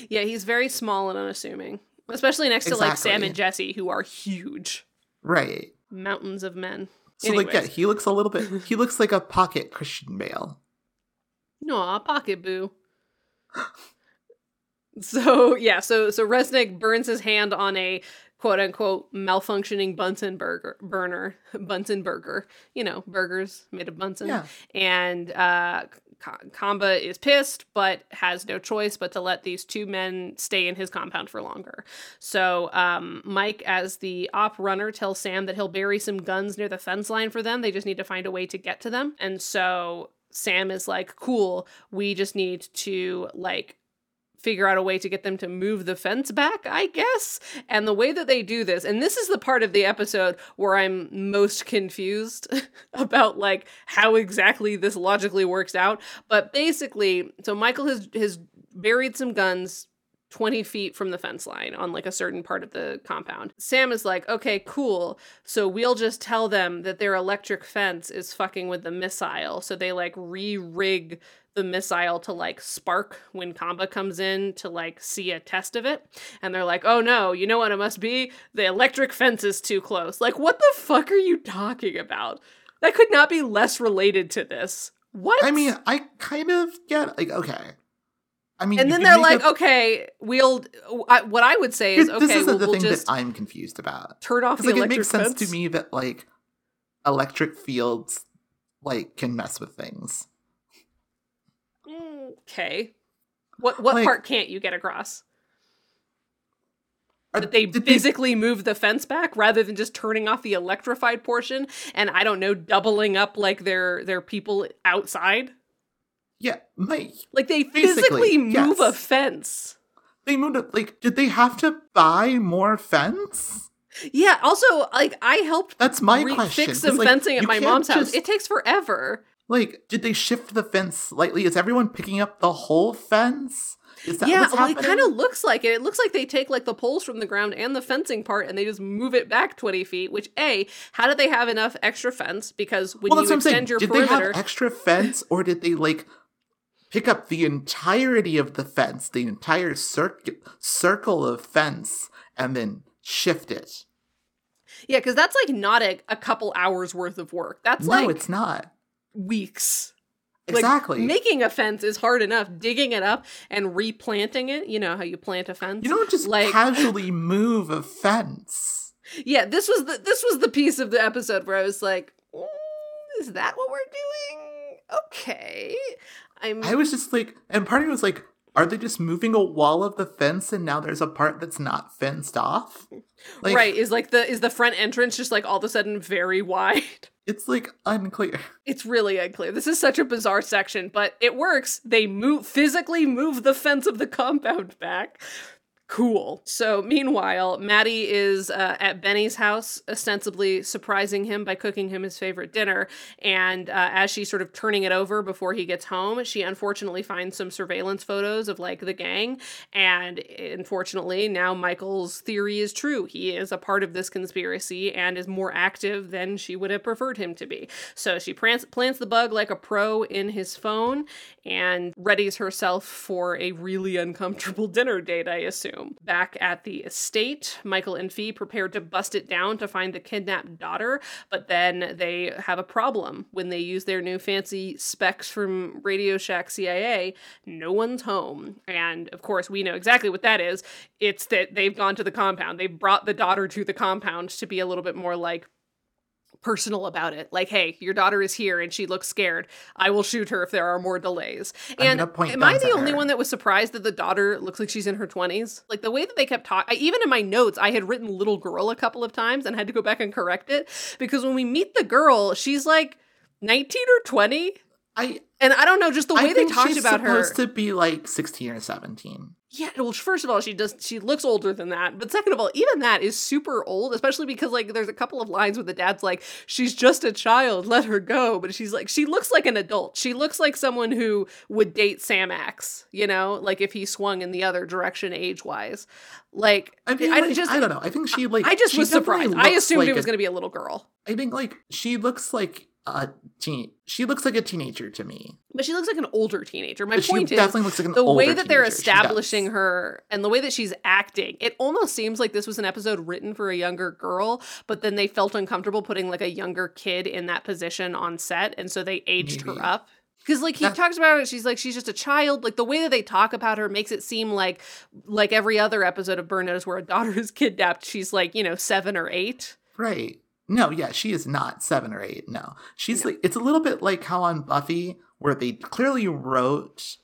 yeah, he's very small and unassuming, especially next to like Sam and Jesse, who are huge Right. mountains of men. So like yeah, he looks a little bit <laughs> he looks like a pocket Christian Bale. Aw, pocket boo. <laughs> so <laughs> yeah, so so Resnick burns his hand on a quote unquote malfunctioning Bunsen burger burner <laughs> Bunsen burger. You know, burgers made of Bunsen. Yeah. And uh Kamba is pissed, but has no choice but to let these two men stay in his compound for longer. So, um, Mike, as the op runner, tells Sam that he'll bury some guns near the fence line for them. They just need to find a way to get to them. And so Sam is like, cool, we just need to, like, figure out a way to get them to move the fence back, I guess. And the way that they do this, and this is the part of the episode where I'm most confused <laughs> about like how exactly this logically works out. But basically, so Michael has has buried some guns 20 feet from the fence line on like a certain part of the compound. Sam is like, okay, cool. So we'll just tell them that their electric fence is fucking with the missile. So they like re rig the missile to like spark when Kamba comes in to like see a test of it. And they're like, oh no, you know what it must be? The electric fence is too close. Like, what the fuck are you talking about? That could not be less related to this. What? I mean, I kind of get like okay. I mean, and then they're like, a- okay, we'll. I, what I would say is, okay, this is we'll, the we'll thing that I'm confused about. turn off the like it electric makes sense fence. to me that like electric fields like can mess with things. Okay. What what Like- part can't you get across? Are- That they physically move the fence back rather than just turning off the electrified portion and I don't know doubling up like their their people outside. yeah, my Like they physically move a fence. they moved it. Like, did they have to buy more fence? Yeah. Also, like I helped That's my re- question. fix some like, fencing at my mom's house. It takes forever. Like, did they shift the fence slightly? Is everyone picking up the whole fence? Is that yeah, well, it kind of looks like it. It looks like they take like the poles from the ground and the fencing part, and they just move it back twenty feet. Which a, how do they have enough extra fence? Because when well, you extend your Did perimeter, they have extra fence, or did they like pick up the entirety of the fence, the entire circ- circle of fence, and then shift it? yeah, because that's like not a, a couple hours worth of work. That's no, like it's not. Weeks. Like, Exactly. making a fence is hard enough. Digging it up and replanting it, you know how you plant a fence. you don't just like casually move a fence. yeah, this was the this was the piece of the episode where I was like, "Mm, is that what we're doing? Okay, I'm. I was just like, and part of me was like, are they just moving a wall of the fence and now there's a part that's not fenced off? Like, right is like the is the front entrance just like all of a sudden very <laughs> wide It's like unclear. <laughs> it's really unclear. This is such a bizarre section but it works. They move physically move the fence of the compound back cool. So meanwhile maddie is uh, at benny's house ostensibly surprising him by cooking him his favorite dinner. And uh, as she's sort of turning it over before he gets home she unfortunately finds some surveillance photos of like the gang. And unfortunately now michael's theory is true. He is a part of this conspiracy and is more active than she would have preferred him to be. So she plants, plants the bug like a pro in his phone and readies herself for a really uncomfortable <laughs> dinner date, I assume. Back at the estate, Michael and Fee prepare to bust it down to find the kidnapped daughter, but then they have a problem. When they use their new fancy specs from Radio Shack CIA, no one's home. And of course, we know exactly what that is. It's that they've gone to the compound. They've brought the daughter to the compound to be a little bit more like personal about it. Like, hey, your daughter is here and she looks scared. I will shoot her if there are more delays. And am I the only her. one that was surprised that the daughter looks like she's in her 20s? Like the way that they kept talking, even in my notes, I had written little girl a couple of times and had to go back and correct it because when we meet the girl, she's like 19 or 20. I And I don't know, just the way they talked about her. supposed to be like 16 or 17. Yeah, well, first of all, she does she looks older than that. But second of all, even that is super old, especially because like there's a couple of lines where the dad's like, "She's just a child, let her go." But she's like, she looks like an adult. She looks like someone who would date Sam Axe, you know, like if he swung in the other direction age wise. Like, I mean, I like, just I don't know. I think she like I just was surprised. I assumed like it was a- going to be a little girl, I think like she looks like a teen. She looks like a teenager to me. but she looks like an older teenager. My she point is, definitely looks like an the older way that they're establishing her and the way that she's acting, it almost seems like this was an episode written for a younger girl, but then they felt uncomfortable putting like a younger kid in that position on set, and so they aged Maybe. her up. Because like he talks about it, she's like she's just a child. Like the way that they talk about her makes it seem like like every other episode of Burn Notice where a daughter is <laughs> kidnapped, she's like you know seven or eight. Right. No, yeah, she is not seven or eight. No. She's No. like, it's a little bit like how on Buffy, where they clearly wrote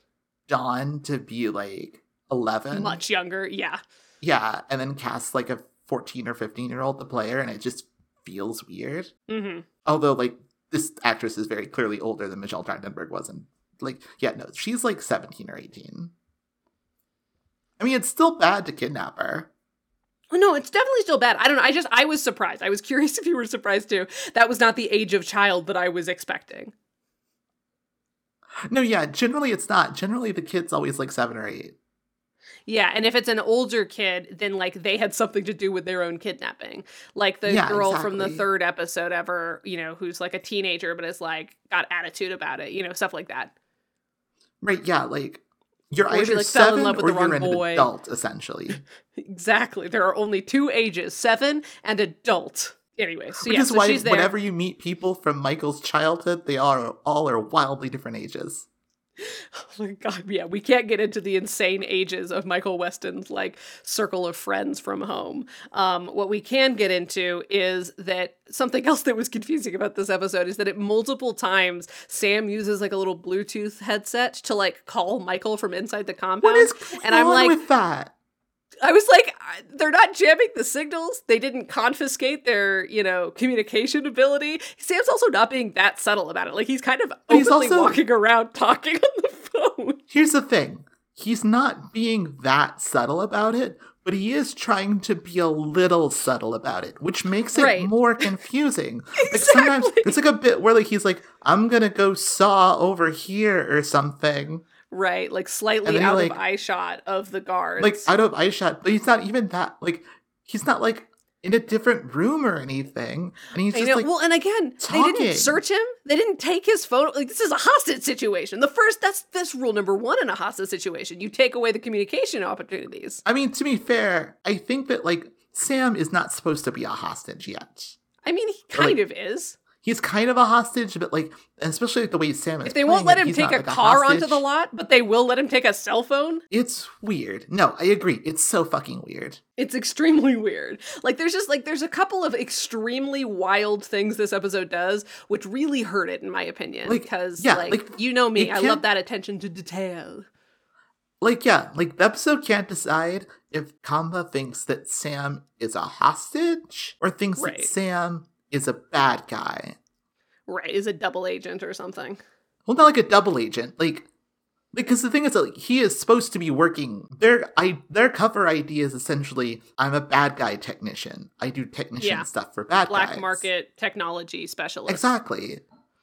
Dawn to be like 11. Much younger, yeah. Yeah. And then cast like a 14 or 15 year old to play her, and it just feels weird. hmm Although, like, this actress is very clearly older than Michelle Trachtenberg was. And, like, yeah, no, she's like 17 or 18. I mean, it's still bad to kidnap her. No, it's definitely still bad. I don't know. I just I was surprised. I was curious <laughs> if you were surprised too. That was not the age of child that I was expecting. No, yeah, generally it's not. Generally, the kid's always like seven or eight. Yeah, and if it's an older kid, then like they had something to do with their own kidnapping. Like the Yeah, girl from the third episode ever, you know, who's like a teenager but is like got attitude about it, you know, stuff like that. Right, yeah, like you're either like, fell in seven love with or the wrong you're an boy. adult, essentially. <laughs> Exactly. There are only two ages, 7 and adult. Anyway, so Which yeah, is so why she's there. whenever you meet people from Michael's childhood, they are all are wildly different ages. <laughs> Oh my god, yeah, we can't get into the insane ages of Michael Weston's like circle of friends from home. Um, what we can get into is that something <laughs> else that was confusing about this episode is that at multiple times Sam uses like a little Bluetooth headset to like call Michael from inside the compound. What is going and I'm on like, with that? I was like, they're not jamming the signals. They didn't confiscate their, you know, communication ability. Sam's also not being that subtle about it. Like he's kind of openly He's also- walking around <laughs> talking on the phone. Here's the thing. He's not being that subtle about it, but he is trying to be a little subtle about it, which makes it Right. more <laughs> confusing. Like sometimes it's like a bit where like he's like, I'm gonna go saw over here or something. Right, like slightly out like- of eye shot of the guards. Like out of eye shot, but he's not even that like he's not like in a different room or anything. And he's I just know. like well, and again, they didn't search him. They didn't take his phone. Like this is a hostage situation. The first that's that's rule number one in a hostage situation. You take away the communication opportunities. I mean, to be fair, I think that like Sam is not supposed to be a hostage yet. I mean, he kind of is. He's kind of a hostage, but like, especially like the way Sam is. If they won't let him he's take not, a like, car onto the lot, but they will let him take a cell phone. It's weird. No, I agree. It's so fucking weird. It's extremely <laughs> weird. Like there's just like there's a couple of extremely wild things this episode does, which really hurt it in my opinion. Like, because yeah, like, like, you know me, I love that attention to detail. Like, yeah, like the episode can't decide if Kamba thinks that Sam is a hostage or thinks Right. that Sam is a bad guy. Right, is a double agent or something. Well, not like a double agent. Like, because the thing is, that, like, he is supposed to be working. Their I their cover idea is essentially, I'm a bad guy technician. I do technician Yeah. stuff for bad Black guys. market technology specialist. Exactly.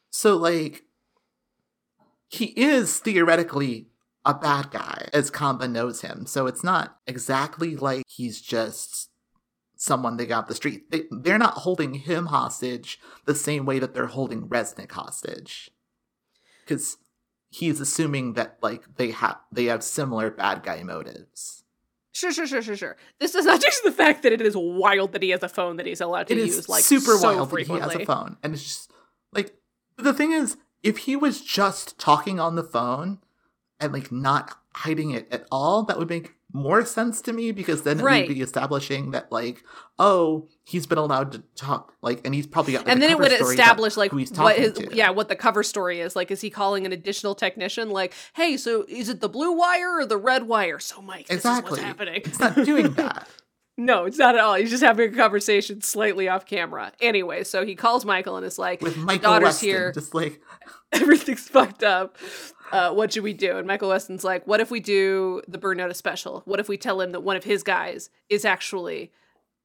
So like he is theoretically a bad guy as Kamba knows him. So it's not exactly like he's just someone they got off the street. They, they're not holding him hostage the same way that they're holding Resnick hostage. Cuz he's assuming that like they have they have similar bad guy motives. Sure, sure, sure, sure, sure. This does not <laughs> change the fact that it is wild that he has a phone that he's allowed to It is use like super so wild frequently. that he has a phone, and it's just like the thing is, if he was just talking on the phone and like not hiding it at all, that would make more sense to me because then it Right. would be establishing that like, oh, he's been allowed to talk, like, and he's probably got, like, and then it would establish like he's what his to. yeah what the cover story is like is he calling an additional technician like hey so is it the blue wire or the red wire so mike this exactly. is what's happening It's not doing <laughs> that. no it's not at all he's just having a conversation slightly off camera anyway so he calls michael and is like With "My Michael daughter's Weston, here just like <laughs> everything's fucked up. Uh, what should we do? And Michael Weston's like, what if we do the Burn Notice special? What if we tell him that one of his guys is actually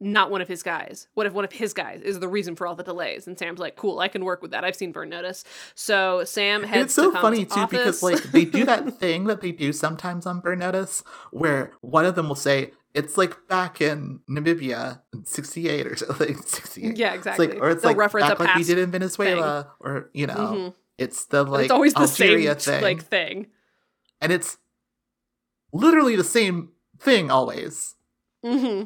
not one of his guys? What if one of his guys is the reason for all the delays? And Sam's like, cool, I can work with that. I've seen Burn Notice. So Sam And heads it's so to funny too because like they do that <laughs> thing that they do sometimes on Burn Notice where one of them will say it's like back in Namibia in 68 or something 68 yeah, it's exactly. like or it's They'll like reference back a like we did in Venezuela or you know Mhm. It's the like it's always the Algeria same thing like thing. and it's literally the same thing always hmm Yeah,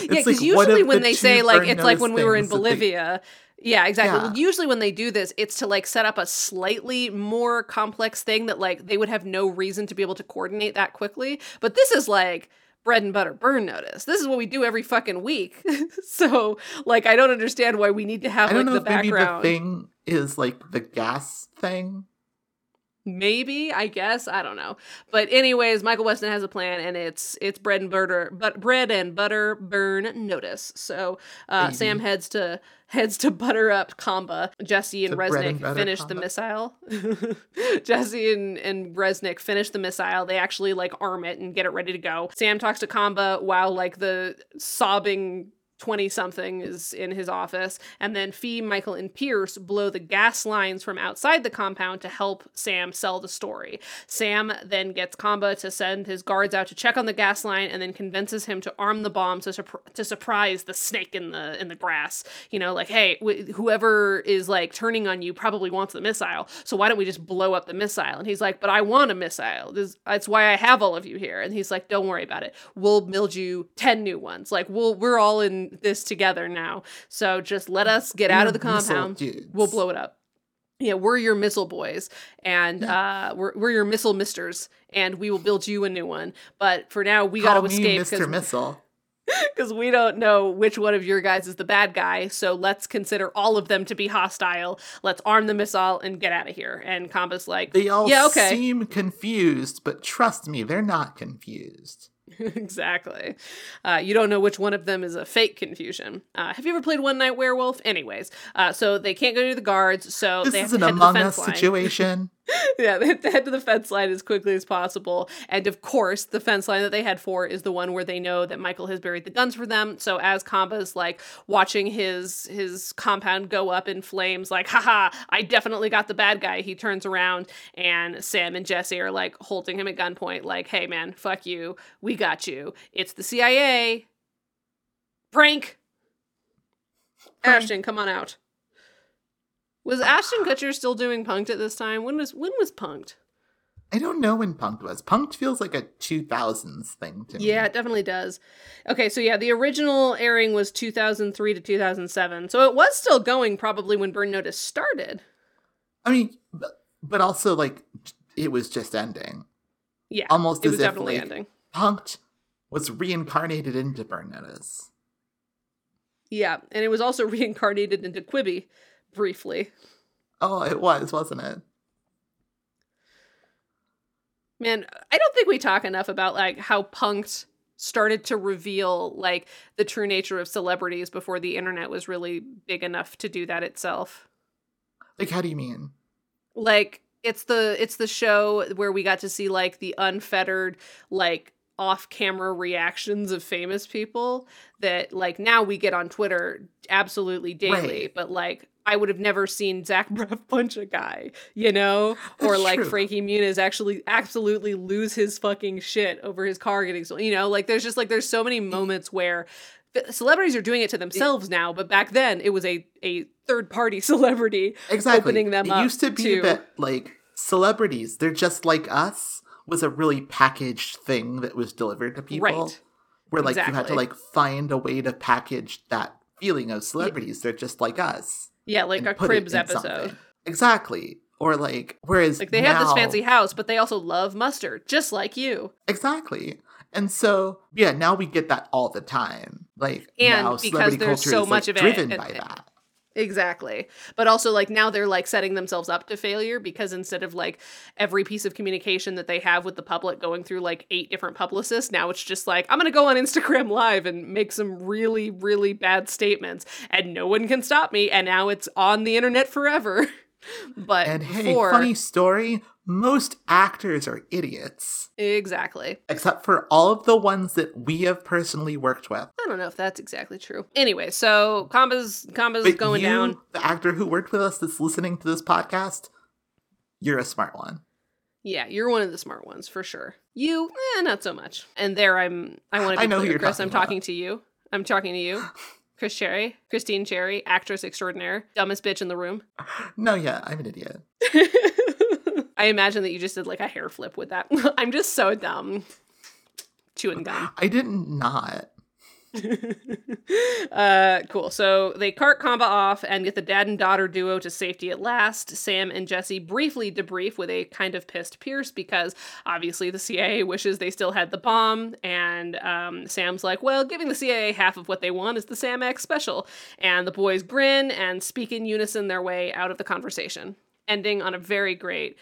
because like usually when the they say like it's like when we were in that they- Bolivia. Yeah, exactly. Yeah. Well, usually when they do this, it's to like set up a slightly more complex thing that like they would have no reason to be able to coordinate that quickly. But this is like bread and butter burn notice. This is what we do every fucking week. <laughs> so like I don't understand why we need to have I don't like know the if maybe background. the thing is like the gas thing Maybe, I guess, I don't know. But anyways, Michael Weston has a plan, and it's it's bread and butter, but bread and butter burn notice. So uh, Sam heads to heads to butter up Kamba. Jesse and To and Resnick butter finish the missile. <laughs> Jesse and and Resnick finish the missile. They actually like arm it and get it ready to go. Sam talks to Kamba while like the sobbing 20 something is in his office and then Fee, Michael and Pearce blow the gas lines from outside the compound to help Sam sell the story. Sam then gets Kamba to send his guards out to check on the gas line and then convinces him to arm the bomb to to surprise the snake in the in the grass. You know, like hey, wh- whoever is like turning on you probably wants the missile. So why don't we just blow up the missile? And he's like, "But I want a missile. This, that's why I have all of you here." And he's like, "Don't worry about it. We'll build you 10 new ones. Like we'll we're all in this together now. So just let us get out of the compound. We'll blow it up." yeah, we're your missile boys, and uh, we're we're your missile misters, and we will build you a new one. But for now, we got to escape Mr. Missile. <laughs> because we don't know which one of your guys is the bad guy. So let's consider all of them to be hostile. Let's arm the missile and get out of here. And Kamba's like, They all yeah, okay, seem confused, but trust me, they're not confused. <laughs> exactly. Uh, you don't know which one of them is a fake confusion. Uh, have you ever played One Night Werewolf? Anyways, uh, so they can't go to the guards, so This they have is to an head the Among fence Us line. situation. <laughs> <laughs> yeah, they have to head to the fence line as quickly as possible. And of course, the fence line that they head for is the one where they know that Michael has buried the guns for them. So as Kamba's like watching his his compound go up in flames, like, haha, I definitely got the bad guy. He turns around and Sam and Jesse are like holding him at gunpoint, like, hey man, fuck you. We got you. It's the CIA. Prank. Prank. Ashton, come on out. Was Ashton Kutcher still doing Punked at this time? When was when was Punked? I don't know when Punked was. Punked feels like a 2000s thing to me. Yeah, it definitely does. Okay, so yeah, the original airing was 2003 to 2007. So it was still going probably when Burn Notice started. I mean, but, but also, like, it was just ending. Yeah. Almost it as was if, definitely like, ending. Punked was reincarnated into Burn Notice. Yeah, and it was also <laughs> reincarnated into Quibi briefly. Oh, it was, wasn't it? Man, I don't think we talk enough about like how Punked started to reveal like the true nature of celebrities before the internet was really big enough to do that itself. Like, how do you mean? like it's the it's the show where we got to see like the unfettered like off-camera reactions of famous people that like now we get on Twitter absolutely daily Right. but like I would have never seen Zach <laughs> Braff punch a guy, you know, or That's like true. Frankie Muniz actually absolutely lose his fucking shit over his car getting stolen. You know, like there's just like there's so many moments where celebrities are doing it to themselves now, but back then it was a a third party <laughs> celebrity Exactly. opening them it up used to be to- that, like, celebrities, they're just like us, was a really packaged thing that was delivered to people. Right. Where, like, you had to, like, find a way to package that feeling of celebrities. They're just like us. Yeah, like a Cribs episode. something. Exactly. Or, like, whereas. Like they have this fancy house, but they also love mustard, just like you. Exactly. And so, yeah, now we get that all the time. Like, And now because celebrity there's culture so is, much like, of it, driven and- by that. Exactly. But also like now they're like setting themselves up to failure because instead of like every piece of communication that they have with the public going through like eight different publicists, now it's just like I'm going to go on Instagram <laughs> live and make some really really bad statements and no one can stop me and now it's on the internet forever. <laughs> but And hey, before funny story most actors are idiots. exactly. except for all of the ones that we have personally worked with. I don't know if that's exactly true. Anyway, so Kamba's Kamba's But going you, down. the actor who worked with us that's listening to this podcast, you're a smart one. Yeah, you're one of the smart ones for sure. You, eh, not so much. And there, I'm. I want to be I know who clear, you're Chris. talking I'm about. talking to you. I'm talking to you, <laughs> Chris Cherry, Christine Cherry, actress extraordinaire, dumbest bitch in the room. No, yeah, I'm an idiot. <laughs> I imagine that you just did like a hair flip with that. <laughs> I'm just so dumb. Chewing gum. I didn't not. <laughs> uh, cool. So they cart Kamba off and get the dad and daughter duo to safety at last. Sam and Jesse briefly debrief with a kind of pissed Pearce because obviously the CIA wishes they still had the bomb. And um, Sam's like, well, giving the CIA half of what they want is the Sam Axe special. And the boys grin and speak in unison their way out of the conversation, ending on a very great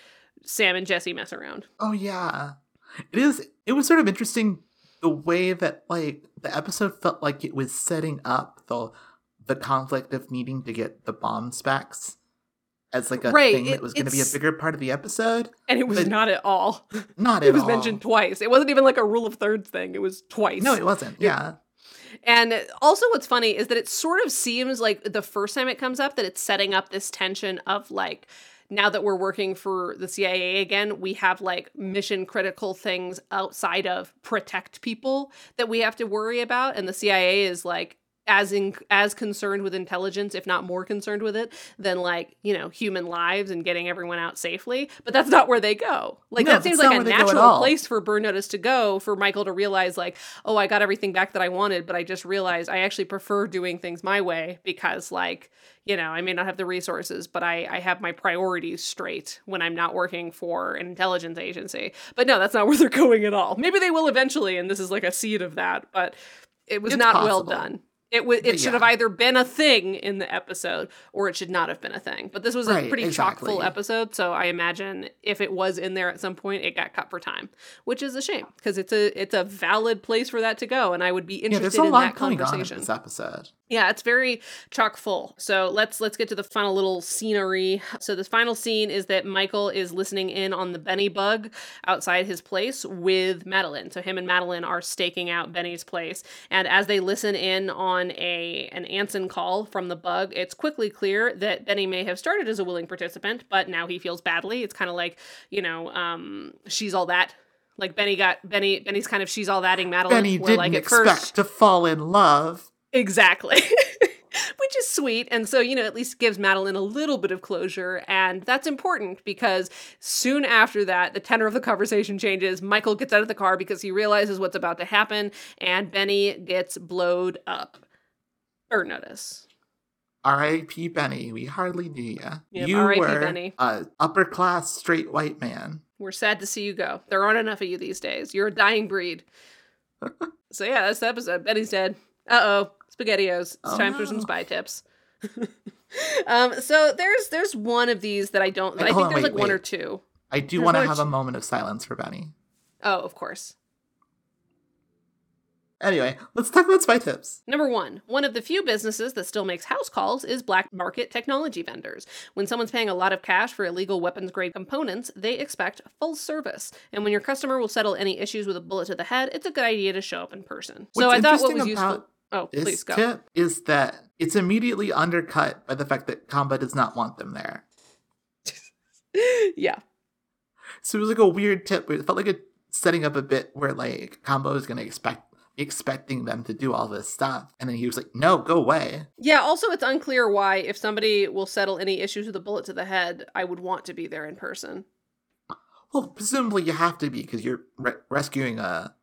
Sam and Jesse mess around. Oh yeah. It is it was sort of interesting the way that like the episode felt like it was setting up the the conflict of needing to get the bomb specs as like a Right, thing it- that was going to be a bigger part of the episode. And it was But- not at all. Not <laughs> it was all. mentioned twice. It wasn't even like a rule of thirds thing. It was twice. No, it wasn't. Yeah. And also, what's funny is that it sort of seems like the first time it comes up that it's setting up this tension of like, now that we're working for the CIA again, we have like mission critical things outside of protect people that we have to worry about. And the CIA is like, as in as concerned with intelligence if not more concerned with it than like you know human lives and getting everyone out safely. But that's not where they go. Like No, that seems like a where they go at natural place for burn notice to go for michael to realize like oh i got everything back that i wanted but i just realized i actually prefer doing things my way because like you know i may not have the resources but i i have my priorities straight when i'm not working for an intelligence agency. But no that's not <laughs> where they're going at all. Maybe they will eventually and this is like a seed of that but it was It's not well done it w- it But should yeah. have either been a thing in the episode or it should not have been a thing. But this was a Right, pretty chock full episode, so I imagine if it was in there at some point, it got cut for time, which is a shame because it's a it's a valid place for that to go, and I would be Yeah, interested a in that going on in conversation. this episode. Yeah, it's very chock full. So let's let's get to the final little scenery. So this final scene is that Michael is listening in on the Benny bug outside his place with Madeline. So him and Madeline are staking out Benny's place, and as they listen in on a an Anson call from the bug, it's quickly clear that Benny may have started as a willing participant, but now he feels badly. It's kind of like you know, um, she's all that. Like Benny got Benny. Benny's kind of she's all thatting Madeline. Benny where, didn't like, expect first, to fall in love. Exactly. <laughs> Which is sweet. And so, you know, at least gives Madeline a little bit of closure. And that's important because soon after that, the tenor of the conversation changes. Michael gets out of the car because he realizes what's about to happen, and Benny gets blowed up. Burn notice. R.I.P. Benny, we hardly knew you. Yep, you R.I.P. were Benny. a upper class straight white man. We're sad to see you go. There aren't enough of you these days. You're a dying breed. <laughs> so, yeah, that's the episode. Benny's dead. Uh oh. SpaghettiOs. It's Oh, time for some spy tips. <laughs> um, so there's there's one of these that I don't. Wait, I think on, there's wait, like one or two. I do want to or have a moment of silence for Benny. Oh, of course. Anyway, let's talk about spy tips. Number one, one of the few businesses that still makes house calls is black market technology vendors. When someone's paying a lot of cash for illegal weapons grade components, they expect full service. And when your customer will settle any issues with a bullet to the head, it's a good idea to show up in person. so I thought what was useful. Oh, This please go. tip is that it's immediately undercut by the fact that Kamba does not want them there. <laughs> yeah. So it was like a weird tip. It felt like a setting up a bit where like Kamba is going to expect expecting them to do all this stuff, and then he was like, "No, go away." Yeah, also it's unclear why if somebody will settle any issues with a bullet to the head, I would want to be there in person. Well, presumably you have to be because you're re- rescuing a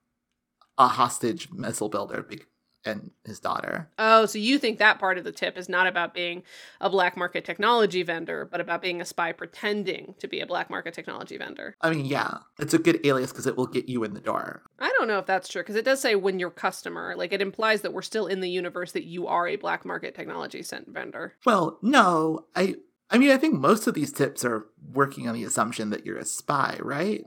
a hostage missile builder be- and his daughter. Oh, so you think that part of the tip is not about being a black market technology vendor, but about being a spy pretending to be a black market technology vendor. I mean, yeah, it's a good alias because it will get you in the door. I don't know if that's true because it does say when your customer, like it implies that we're still in the universe that you are a black market technology vendor. Well, no, I. I mean, I think most of these tips are working on the assumption that you're a spy, right?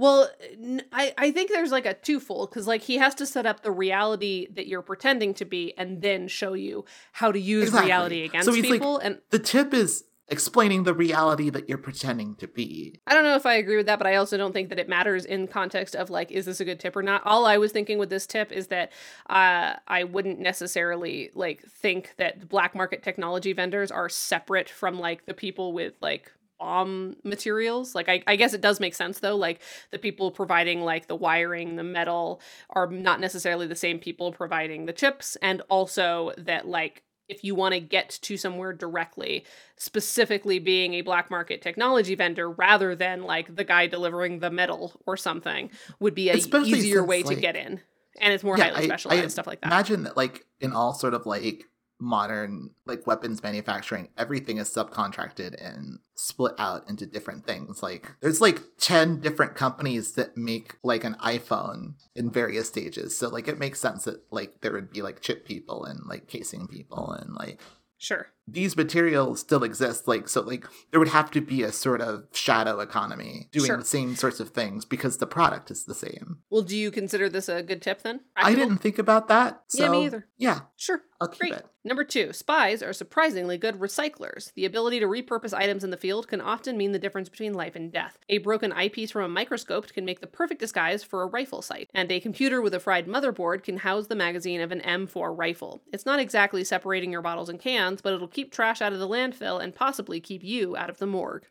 Well, n- I, I think there's like a twofold because like he has to set up the reality that you're pretending to be and then show you how to use Exactly. reality against So he's like- people. and The tip is explaining the reality that you're pretending to be. I don't know if I agree with that, but I also don't think that it matters in context of like, is this a good tip or not? All I was thinking with this tip is that uh, I wouldn't necessarily like think that black market technology vendors are separate from like the people with like bomb materials. Like, I, I guess it does make sense though. Like, the people providing like the wiring, the metal are not necessarily the same people providing the chips, and also that like if you want to get to somewhere directly, specifically being a black market technology vendor rather than like the guy delivering the metal or something would be a Especially easier since, way to get in. And it's more Yeah, highly I- specialized I stuff like that. Imagine that, like, in all sort of like modern like weapons manufacturing, everything is subcontracted and split out into different things. Like, there's like 10 different companies that make like an iPhone in various stages. So, like, it makes sense that like there would be like chip people and like casing people and like sure. These materials still exist like so like there would have to be a sort of shadow economy doing Sure. the same sorts of things because the product is the same Well, do you consider this a good tip then? i didn't think about that so Yeah, me either. yeah Sure. i'll keep Great. it Number two, spies are surprisingly good recyclers. The ability to repurpose items in the field can often mean the difference between life and death. A broken eyepiece from a microscope can make the perfect disguise for a rifle sight, and a computer with a fried motherboard can house the magazine of an M4 rifle. It's not exactly separating your bottles and cans, but it'll keep trash out of the landfill and possibly keep you out of the morgue.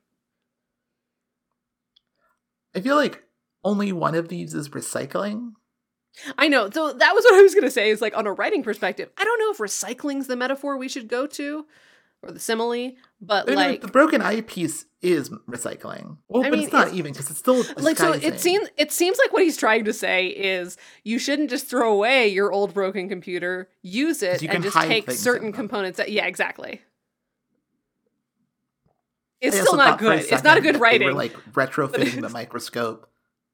i feel like only one of these is recycling I know. So that was what I was going to say is like on a writing perspective, I don't know if recycling's the metaphor we should go to or the simile, but I mean, like the broken eyepiece is recycling. Well, I but mean, it's not it's- even because it's still <sighs> like so it seems it seems like what he's trying to say is you shouldn't just throw away your old broken computer, use it you and just take certain components that yeah, exactly. It's I still not good. It's not a good writing. they. Were like retrofitting <laughs> the microscope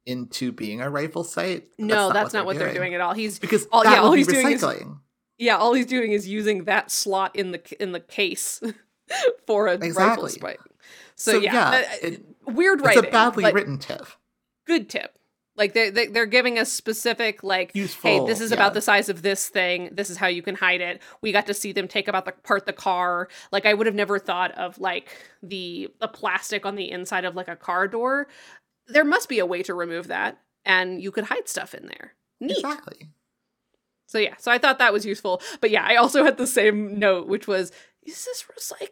into being a rifle sight. no, that's not what they're doing at all. He's Because all- yeah, all he's be doing is- recycling. Yeah, all he's doing is using that slot in the in the case <laughs> for a rifle spike. So, So, yeah, yeah, uh, it- weird writing. It's a badly written tip. good tip. Like they, they they're giving us specific like, hey, this is yeah. about the size of this thing. This is how you can hide it. We got to see them take about the part the car. Like I would have never thought of like the the plastic on the inside of like a car door. There must be a way to remove that, and you could hide stuff in there. Neat. Exactly. So yeah, so I thought that was useful. But yeah, I also had the same note, which was, is this recycling?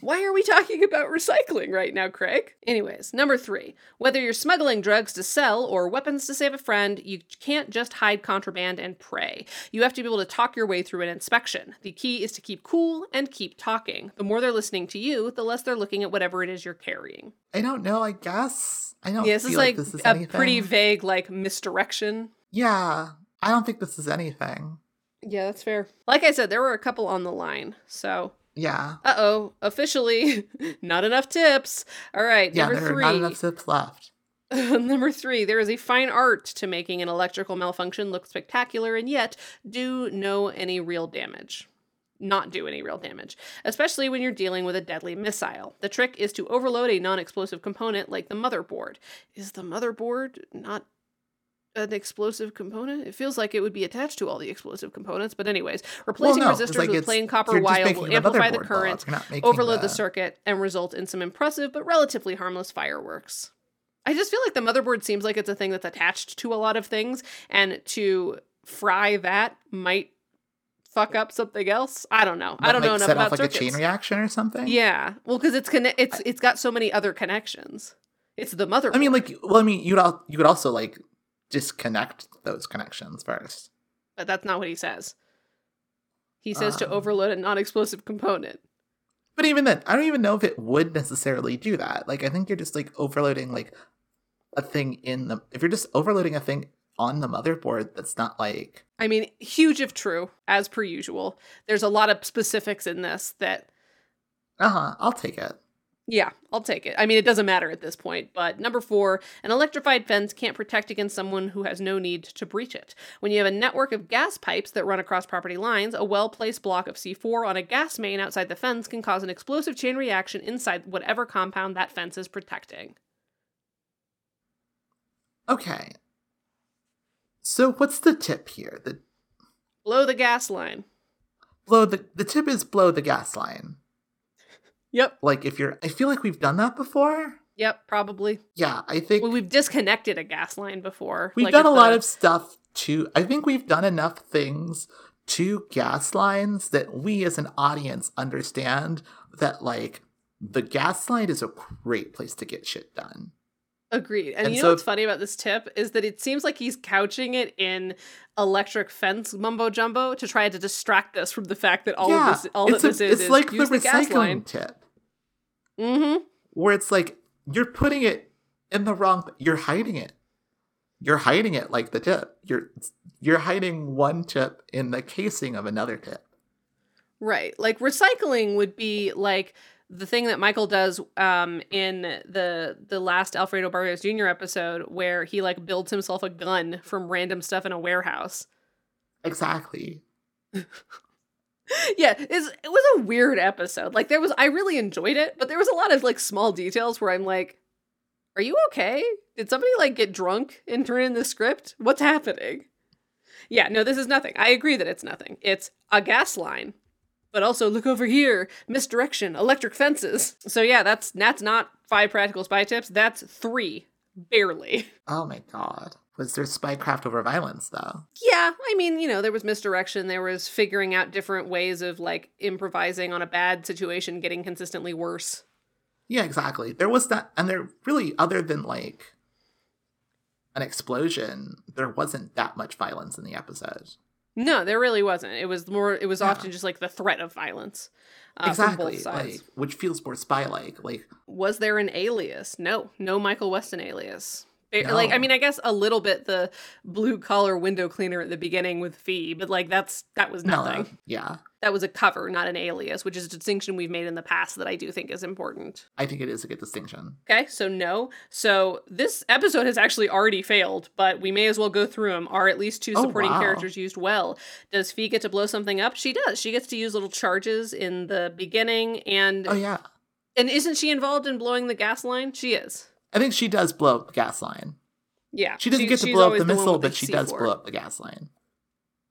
Why are we talking about recycling right now, Craig? Anyways, number three. Whether you're smuggling drugs to sell or weapons to save a friend, you can't just hide contraband and pray. You have to be able to talk your way through an inspection. The key is to keep cool and keep talking. The more they're listening to you, the less they're looking at whatever it is you're carrying. I don't know. I guess I don't. Yeah, this is like, this is a anything. pretty vague, like, misdirection. Yeah, I don't think this is anything. Yeah, that's fair. Like I said, there were a couple on the line, so Yeah, Uh oh, officially <laughs> not enough tips. All right, yeah. number There three. are not enough tips left. <laughs> number three, there is a fine art to making an electrical malfunction look spectacular and yet do no any real damage. Not do any real damage, especially when you're dealing with a deadly missile. The trick is to overload a non explosive component like the motherboard. Is the motherboard not an explosive component? It feels like it would be attached to all the explosive components, but, anyways, replacing no, 'cause, resistors like, with plain copper wire will amplify the current overload the circuit and result in some impressive but relatively harmless fireworks. I just feel like the motherboard seems like it's a thing that's attached to a lot of things, and to fry that might fuck up something else. I don't know. I don't know enough set about off like circuits. a chain reaction or something. Yeah, well, because it's conne- it's it's got so many other connections. It's the motherboard. I mean, like, well, I mean, you'd al- you could also like disconnect those connections first. but that's not what he says. He says to Um. overload a non-explosive component. But even then, I don't even know if it would necessarily do that. Like, I think you're just like overloading like a thing in the. If you're just overloading a thing on the motherboard, that's not like. I mean, huge if true, as per usual. There's a lot of specifics in this that Uh huh. I'll take it. Yeah, I'll take it. I mean, it doesn't matter at this point. But number four, an electrified fence can't protect against someone who has no need to breach it. When you have a network of gas pipes that run across property lines, a well placed block of C4 on a gas main outside the fence can cause an explosive chain reaction inside whatever compound that fence is protecting. Okay. So what's the tip here? The Blow the gas line. blow the the tip is blow the gas line. Yep. Like if you're, I feel like we've done that before. Yep, probably. Yeah, I think Well, we've disconnected a gas line before. We've like done a lot the- of stuff to. I think we've done enough things to gas lines that we as an audience understand that, like, the gas line is a great place to get shit done. Agreed. And, And you so know what's funny about this tip is that it seems like he's couching it in electric fence mumbo jumbo to try to distract us from the fact that all yeah, of this all that a- this is it's is like the use the gas line. recycling tip, Mm-hmm. where it's like you're putting it in the wrong. You're hiding it. You're hiding it like the tip. You're you're hiding one tip in the casing of another tip. Right. Like recycling would be like the thing that Michael does um in the the last Alfredo Barrios Jr. episode where he like builds himself a gun from random stuff in a warehouse. Exactly. <laughs> <laughs> yeah, it was a weird episode. Like there was I really enjoyed it, but there was a lot of like small details where I'm like, are you okay? Did somebody like get drunk and turn in the script? What's happening? Yeah, no, this is nothing. I agree that it's nothing. It's a gas line. But also look over here, misdirection, electric fences. So yeah, that's that's not five practical spy tips. That's three. Barely. Oh my god. Was there spycraft over violence though? Yeah, I mean, you know, there was misdirection. There was figuring out different ways of like improvising on a bad situation getting consistently worse. Yeah, exactly. There was that, and there really, other than like, an explosion, there wasn't that much violence in the episode. No, there really wasn't. It was more. It was Yeah. often just like the threat of violence. Uh, exactly, From both sides. like which feels more spy-like. Like was there an alias? No, no Michael Weston alias. It- No. Like, I mean, I guess a little bit the blue collar window cleaner at the beginning with Fee, but like that's that was nothing. no, yeah, That was a cover, not an alias, which is a distinction we've made in the past that I do think is important. I think it is a good distinction. Okay, so no. So this episode has actually already failed, but we may as well go through them. Are at least two oh, supporting wow. characters used well? Does Fee get to blow something up? She does. She gets to use little charges in the beginning, and Oh yeah, and isn't she involved in blowing the gas line? She is. I think she does blow up the gas line. Yeah, She doesn't get to blow up the missile, with but she does C4. blow up the gas line.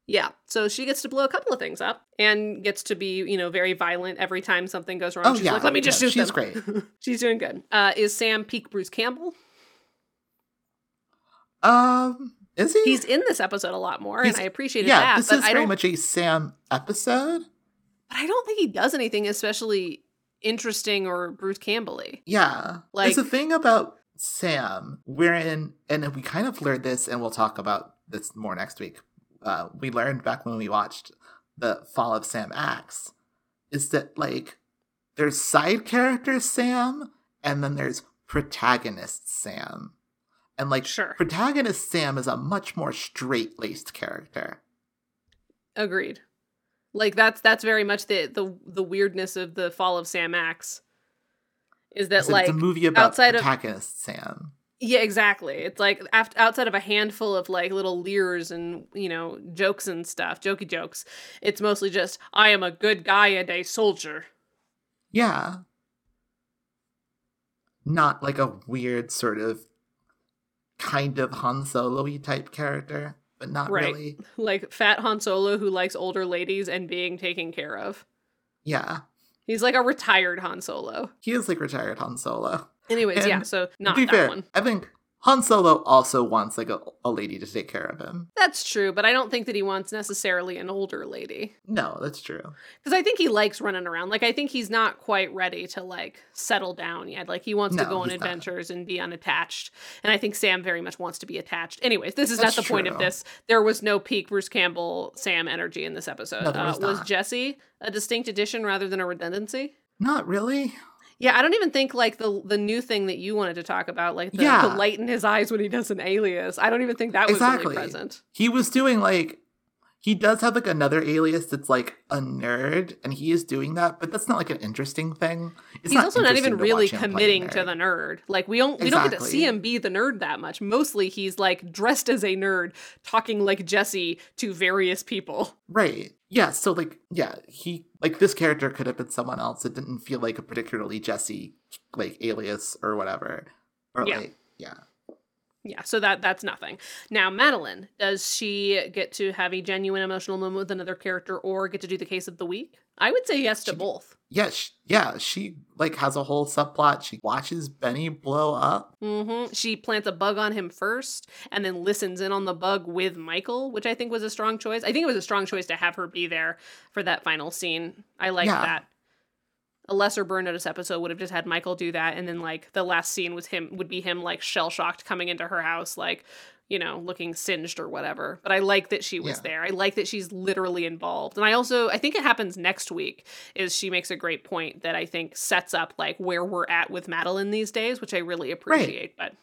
Yeah, so she gets to blow a couple of things up and gets to be, you know, very violent every time something goes wrong. Oh, she's yeah. like, "Let me just Yeah, shoot she's them." great. <laughs> she's doing good. Uh, is Sam peak Bruce Campbell? Um, is he? He's in this episode a lot more, He's- and I appreciated yeah, that. this but is I very don't. much a Sam episode. But I don't think he does anything especially interesting or Bruce Campbell-y. Yeah. Like- There's a thing about Sam wherein, and we kind of learned this, and we'll talk about this more next week. Uh, we learned back when we watched the Fall of Sam Axe, is that like there's side character Sam, and then there's protagonist Sam. And like Sure. protagonist Sam is a much more straight laced character. Agreed. Like that's that's very much the the the weirdness of the fall of Sam Axe. Is that like it's a movie about outside of- Sam. Yeah, exactly. It's like after, outside of a handful of like little leers and you know jokes and stuff, jokey jokes. It's mostly just I am a good guy and a soldier. Yeah. Not like a weird sort of kind of Han Solo type character, but not Right. really. <laughs> Like fat Han Solo who likes older ladies and being taken care of. Yeah. He's like a retired Han Solo. He is like retired Han Solo. Anyways, And yeah. So not to be that fair, one. I think Han Solo also wants like a, a lady to take care of him. That's true, but I don't think that he wants necessarily an older lady. No, that's true. Because I think he likes running around. Like I think he's not quite ready to like settle down yet. Like he wants to go on he's not. adventures and be unattached. And I think Sam very much wants to be attached. Anyways, this is That's not the point of this. There was no peak Bruce Campbell Sam energy in this episode. No, was uh, was not. Jesse a distinct addition rather than a redundancy? Not really. Yeah, I don't even think like the the new thing that you wanted to talk about, like the, Yeah. the light in his eyes when he does an alias. I don't even think that was Exactly. really present. He was doing like he does have like another alias that's like a nerd, and he is doing that, but that's not like an interesting thing. It's He's also not even really watch him play a committing to the nerd. Like we don't we don't get to see him be the nerd that much. Mostly he's like dressed as a nerd, talking like Jesse to various people. Right. Yeah. So like, yeah, he like this character could have been someone else. It didn't feel like a particularly Jesse like alias or whatever. Or Yeah. like, yeah. Yeah, so that that's nothing. Now, Madeline, does she get to have a genuine emotional moment with another character or get to do the case of the week? I would say yes to She- both. Yeah. Yeah. She like has a whole subplot. She watches Benny blow up. hmm She plants a bug on him first and then listens in on the bug with Michael, which I think was a strong choice. I think it was a strong choice to have her be there for that final scene. I like Yeah. that. A lesser burn notice episode would have just had Michael do that, and then like the last scene was him would be him like shell shocked coming into her house, like you know looking singed or whatever. But I like that she was Yeah. there. I like that she's literally involved, and I also I think it happens next week. Is she makes a great point that I think sets up like where we're at with Madeline these days, which I really appreciate. Right. But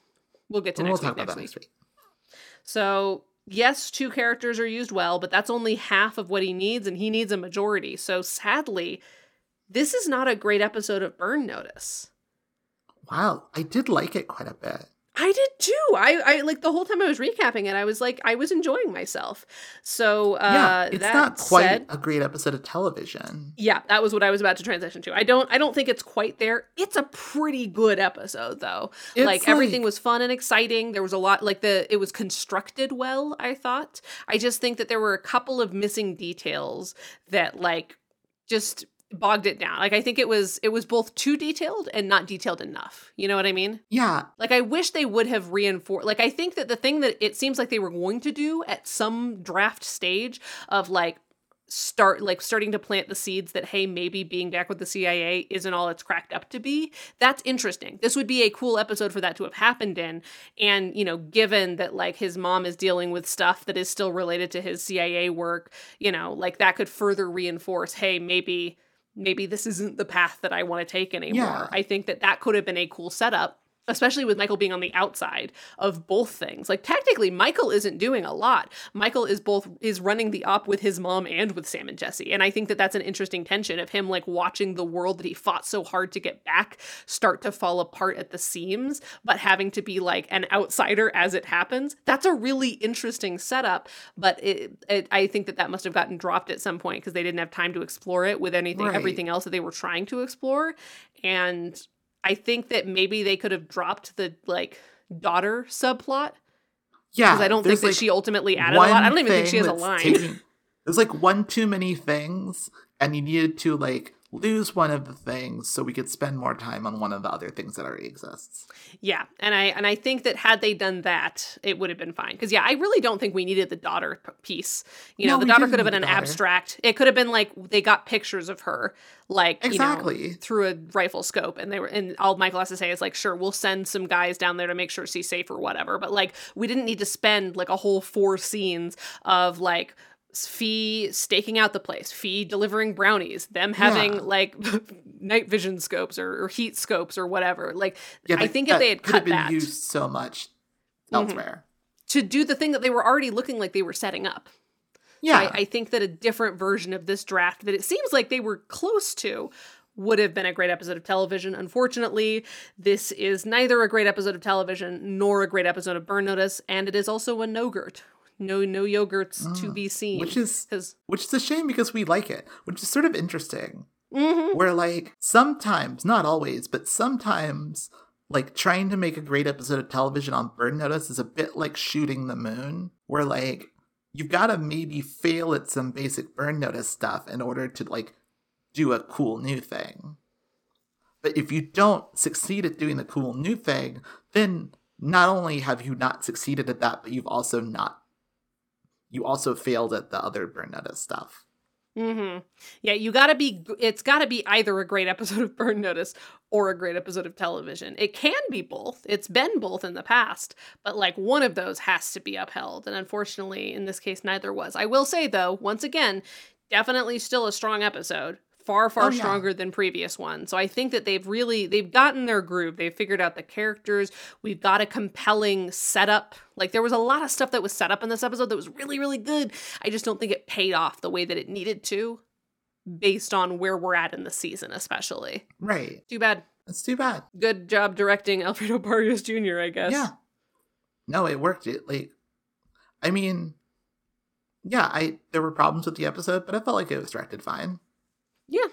we'll get to we'll next talk week about next week. next week. So, yes, two characters are used well, but that's only half of what he needs, and he needs a majority. So, sadly, this is not a great episode of Burn Notice. Wow. I did like it quite a bit. I did too. I, I like the whole time I was recapping it, I was like, I was enjoying myself. So, uh, yeah. It's not quite said, a great episode of television. yeah, that was what I was about to transition to. I don't, I don't think it's quite there. It's a pretty good episode, though. It's like everything was fun and exciting there was a lot like the it was constructed well i thought i just think that there were a couple of missing details that like just bogged it down. Like i think it was it was both too detailed and not detailed enough. You know what i mean? Yeah. like i wish they would have reinforced like i think that the thing that it seems like they were going to do at some draft stage of like start like starting to plant the seeds that hey maybe being back with the CIA isn't all it's cracked up to be that's interesting. This would be a cool episode for that to have happened in. And you know given that like his mom is dealing with stuff that is still related to his CIA work you know like that could further reinforce hey maybe maybe this isn't the path that I want to take anymore Yeah. I think that that could have been a cool setup especially with Michael being on the outside of both things. Like technically Michael isn't doing a lot. Michael is both is running the op with his mom and with Sam and Jesse. And I think that that's an interesting tension of him like watching the world that he fought so hard to get back start to fall apart at the seams, but having to be like an outsider as it happens. That's a really interesting setup, but it, it I think that that must have gotten dropped at some point because they didn't have time to explore it with anything Right. everything else that they were trying to explore and I think that maybe they could have dropped the like daughter subplot Yeah, because I don't think that like, she ultimately added a lot. I don't even think she has a line. taking- there's like one too many things, and you needed to like lose one of the things so we could spend more time on one of the other things that already exists. yeah, and I and I think that had they done that, it would have been fine. Because yeah, I really don't think we needed the daughter piece. You know, No, the daughter could have been an daughter. abstract. It could have been like they got pictures of her, like you know, Exactly. through a rifle scope, and they were. And all Michael has to say is like, sure, we'll send some guys down there to make sure she's safe or whatever. But like, we didn't need to spend like a whole four scenes of like. Fi staking out the place, Fi delivering brownies, them having Yeah. like <laughs> night vision scopes or, or heat scopes or whatever. Like, Yeah, I think if they had could have been that used so much Mhm. elsewhere. to do the thing that they were already looking like they were setting up. Yeah, I, I think that a different version of this draft that it seems like they were close to would have been a great episode of television. Unfortunately, this is neither a great episode of television nor a great episode of Burn Notice, and it is also a no-gurt. No, no yogurts to Mm, be seen. which is which is a shame because we like it, which is sort of interesting. Mhm. Where like sometimes, not always, but sometimes like trying to make a great episode of television on Burn Notice is a bit like shooting the moon, where like you've got to maybe fail at some basic Burn Notice stuff in order to like do a cool new thing. But if you don't succeed at doing the cool new thing, then not only have you not succeeded at that, but you've also not you also failed at the other Burn Notice stuff. hmm Yeah, you gotta be. It's gotta be either a great episode of Burn Notice or a great episode of television. It can be both. It's been both in the past, but like one of those has to be upheld. And unfortunately, in this case, neither was. I will say though, once again, definitely still a strong episode. Far, far Oh, yeah. stronger than previous ones. So I think that they've really they've gotten their groove. They've figured out the characters. We've got a compelling setup. Like there was a lot of stuff that was set up in this episode that was really, really good. I just don't think it paid off the way that it needed to based on where we're at in the season, especially. Right. Too bad. That's too bad. Good job directing Alfredo Barrios Jr., I guess. Yeah. No, it worked. It like I mean yeah, I there were problems with the episode, but I felt like it was directed fine. Yeah.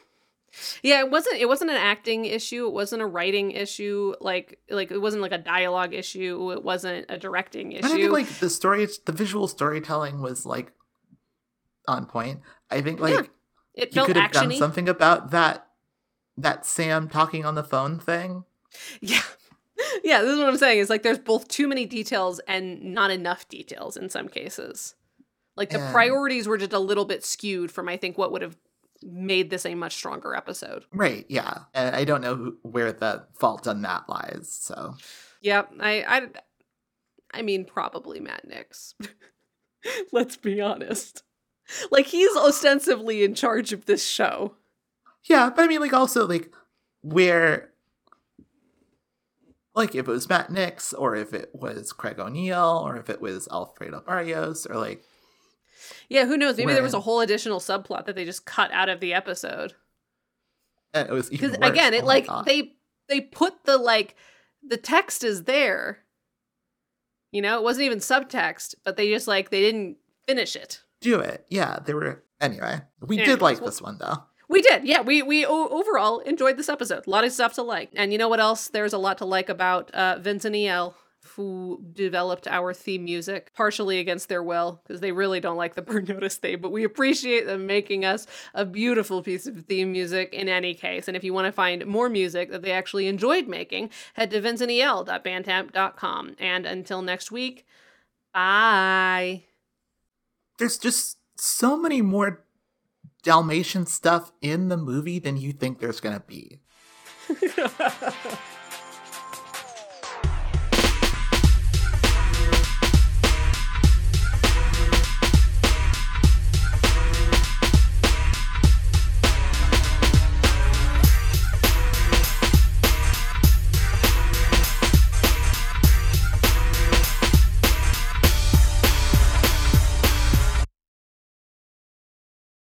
Yeah, it wasn't it wasn't an acting issue, it wasn't a writing issue, like like it wasn't like a dialogue issue, it wasn't a directing And I think issue. like the story the visual storytelling was like on point. I think like Yeah, it felt could have done something about that that Sam talking on the phone thing. Yeah. <laughs> Yeah, this is what I'm saying. Is like there's both too many details and not enough details in some cases. Like the And- priorities were just a little bit skewed from I think what would have made this a much stronger episode. Right, yeah. And I don't know where the fault on that lies. So Yeah, I I I mean probably Matt Nix. <laughs> Let's be honest. Like he's ostensibly in charge of this show. Yeah, but I mean, like, also, like, where, like, if it was Matt Nix, or if it was Craig O'Neill, or if it was Alfredo Barrios, or like, Yeah, who knows? Maybe there was a whole additional subplot that they just cut out of the episode. and it was Because again, it Oh like they they put the like the text is there. You know, it wasn't even subtext, but they just like they didn't finish it. do it. Yeah, they were. Anyway, we Anyways, did like well- this one though. We did, yeah. We we o- overall enjoyed this episode. A lot of stuff to like, and you know what else? There's a lot to like about uh, Vince and El, who developed our theme music partially against their will because they really don't like the <laughs> Burn Notice theme. But we appreciate them making us a beautiful piece of theme music in any case. And if you want to find more music that they actually enjoyed making, head to vinceandel.bandcamp.com. And until next week, bye. There's just so many more Dalmatian stuff in the movie than you think there's gonna be. <laughs>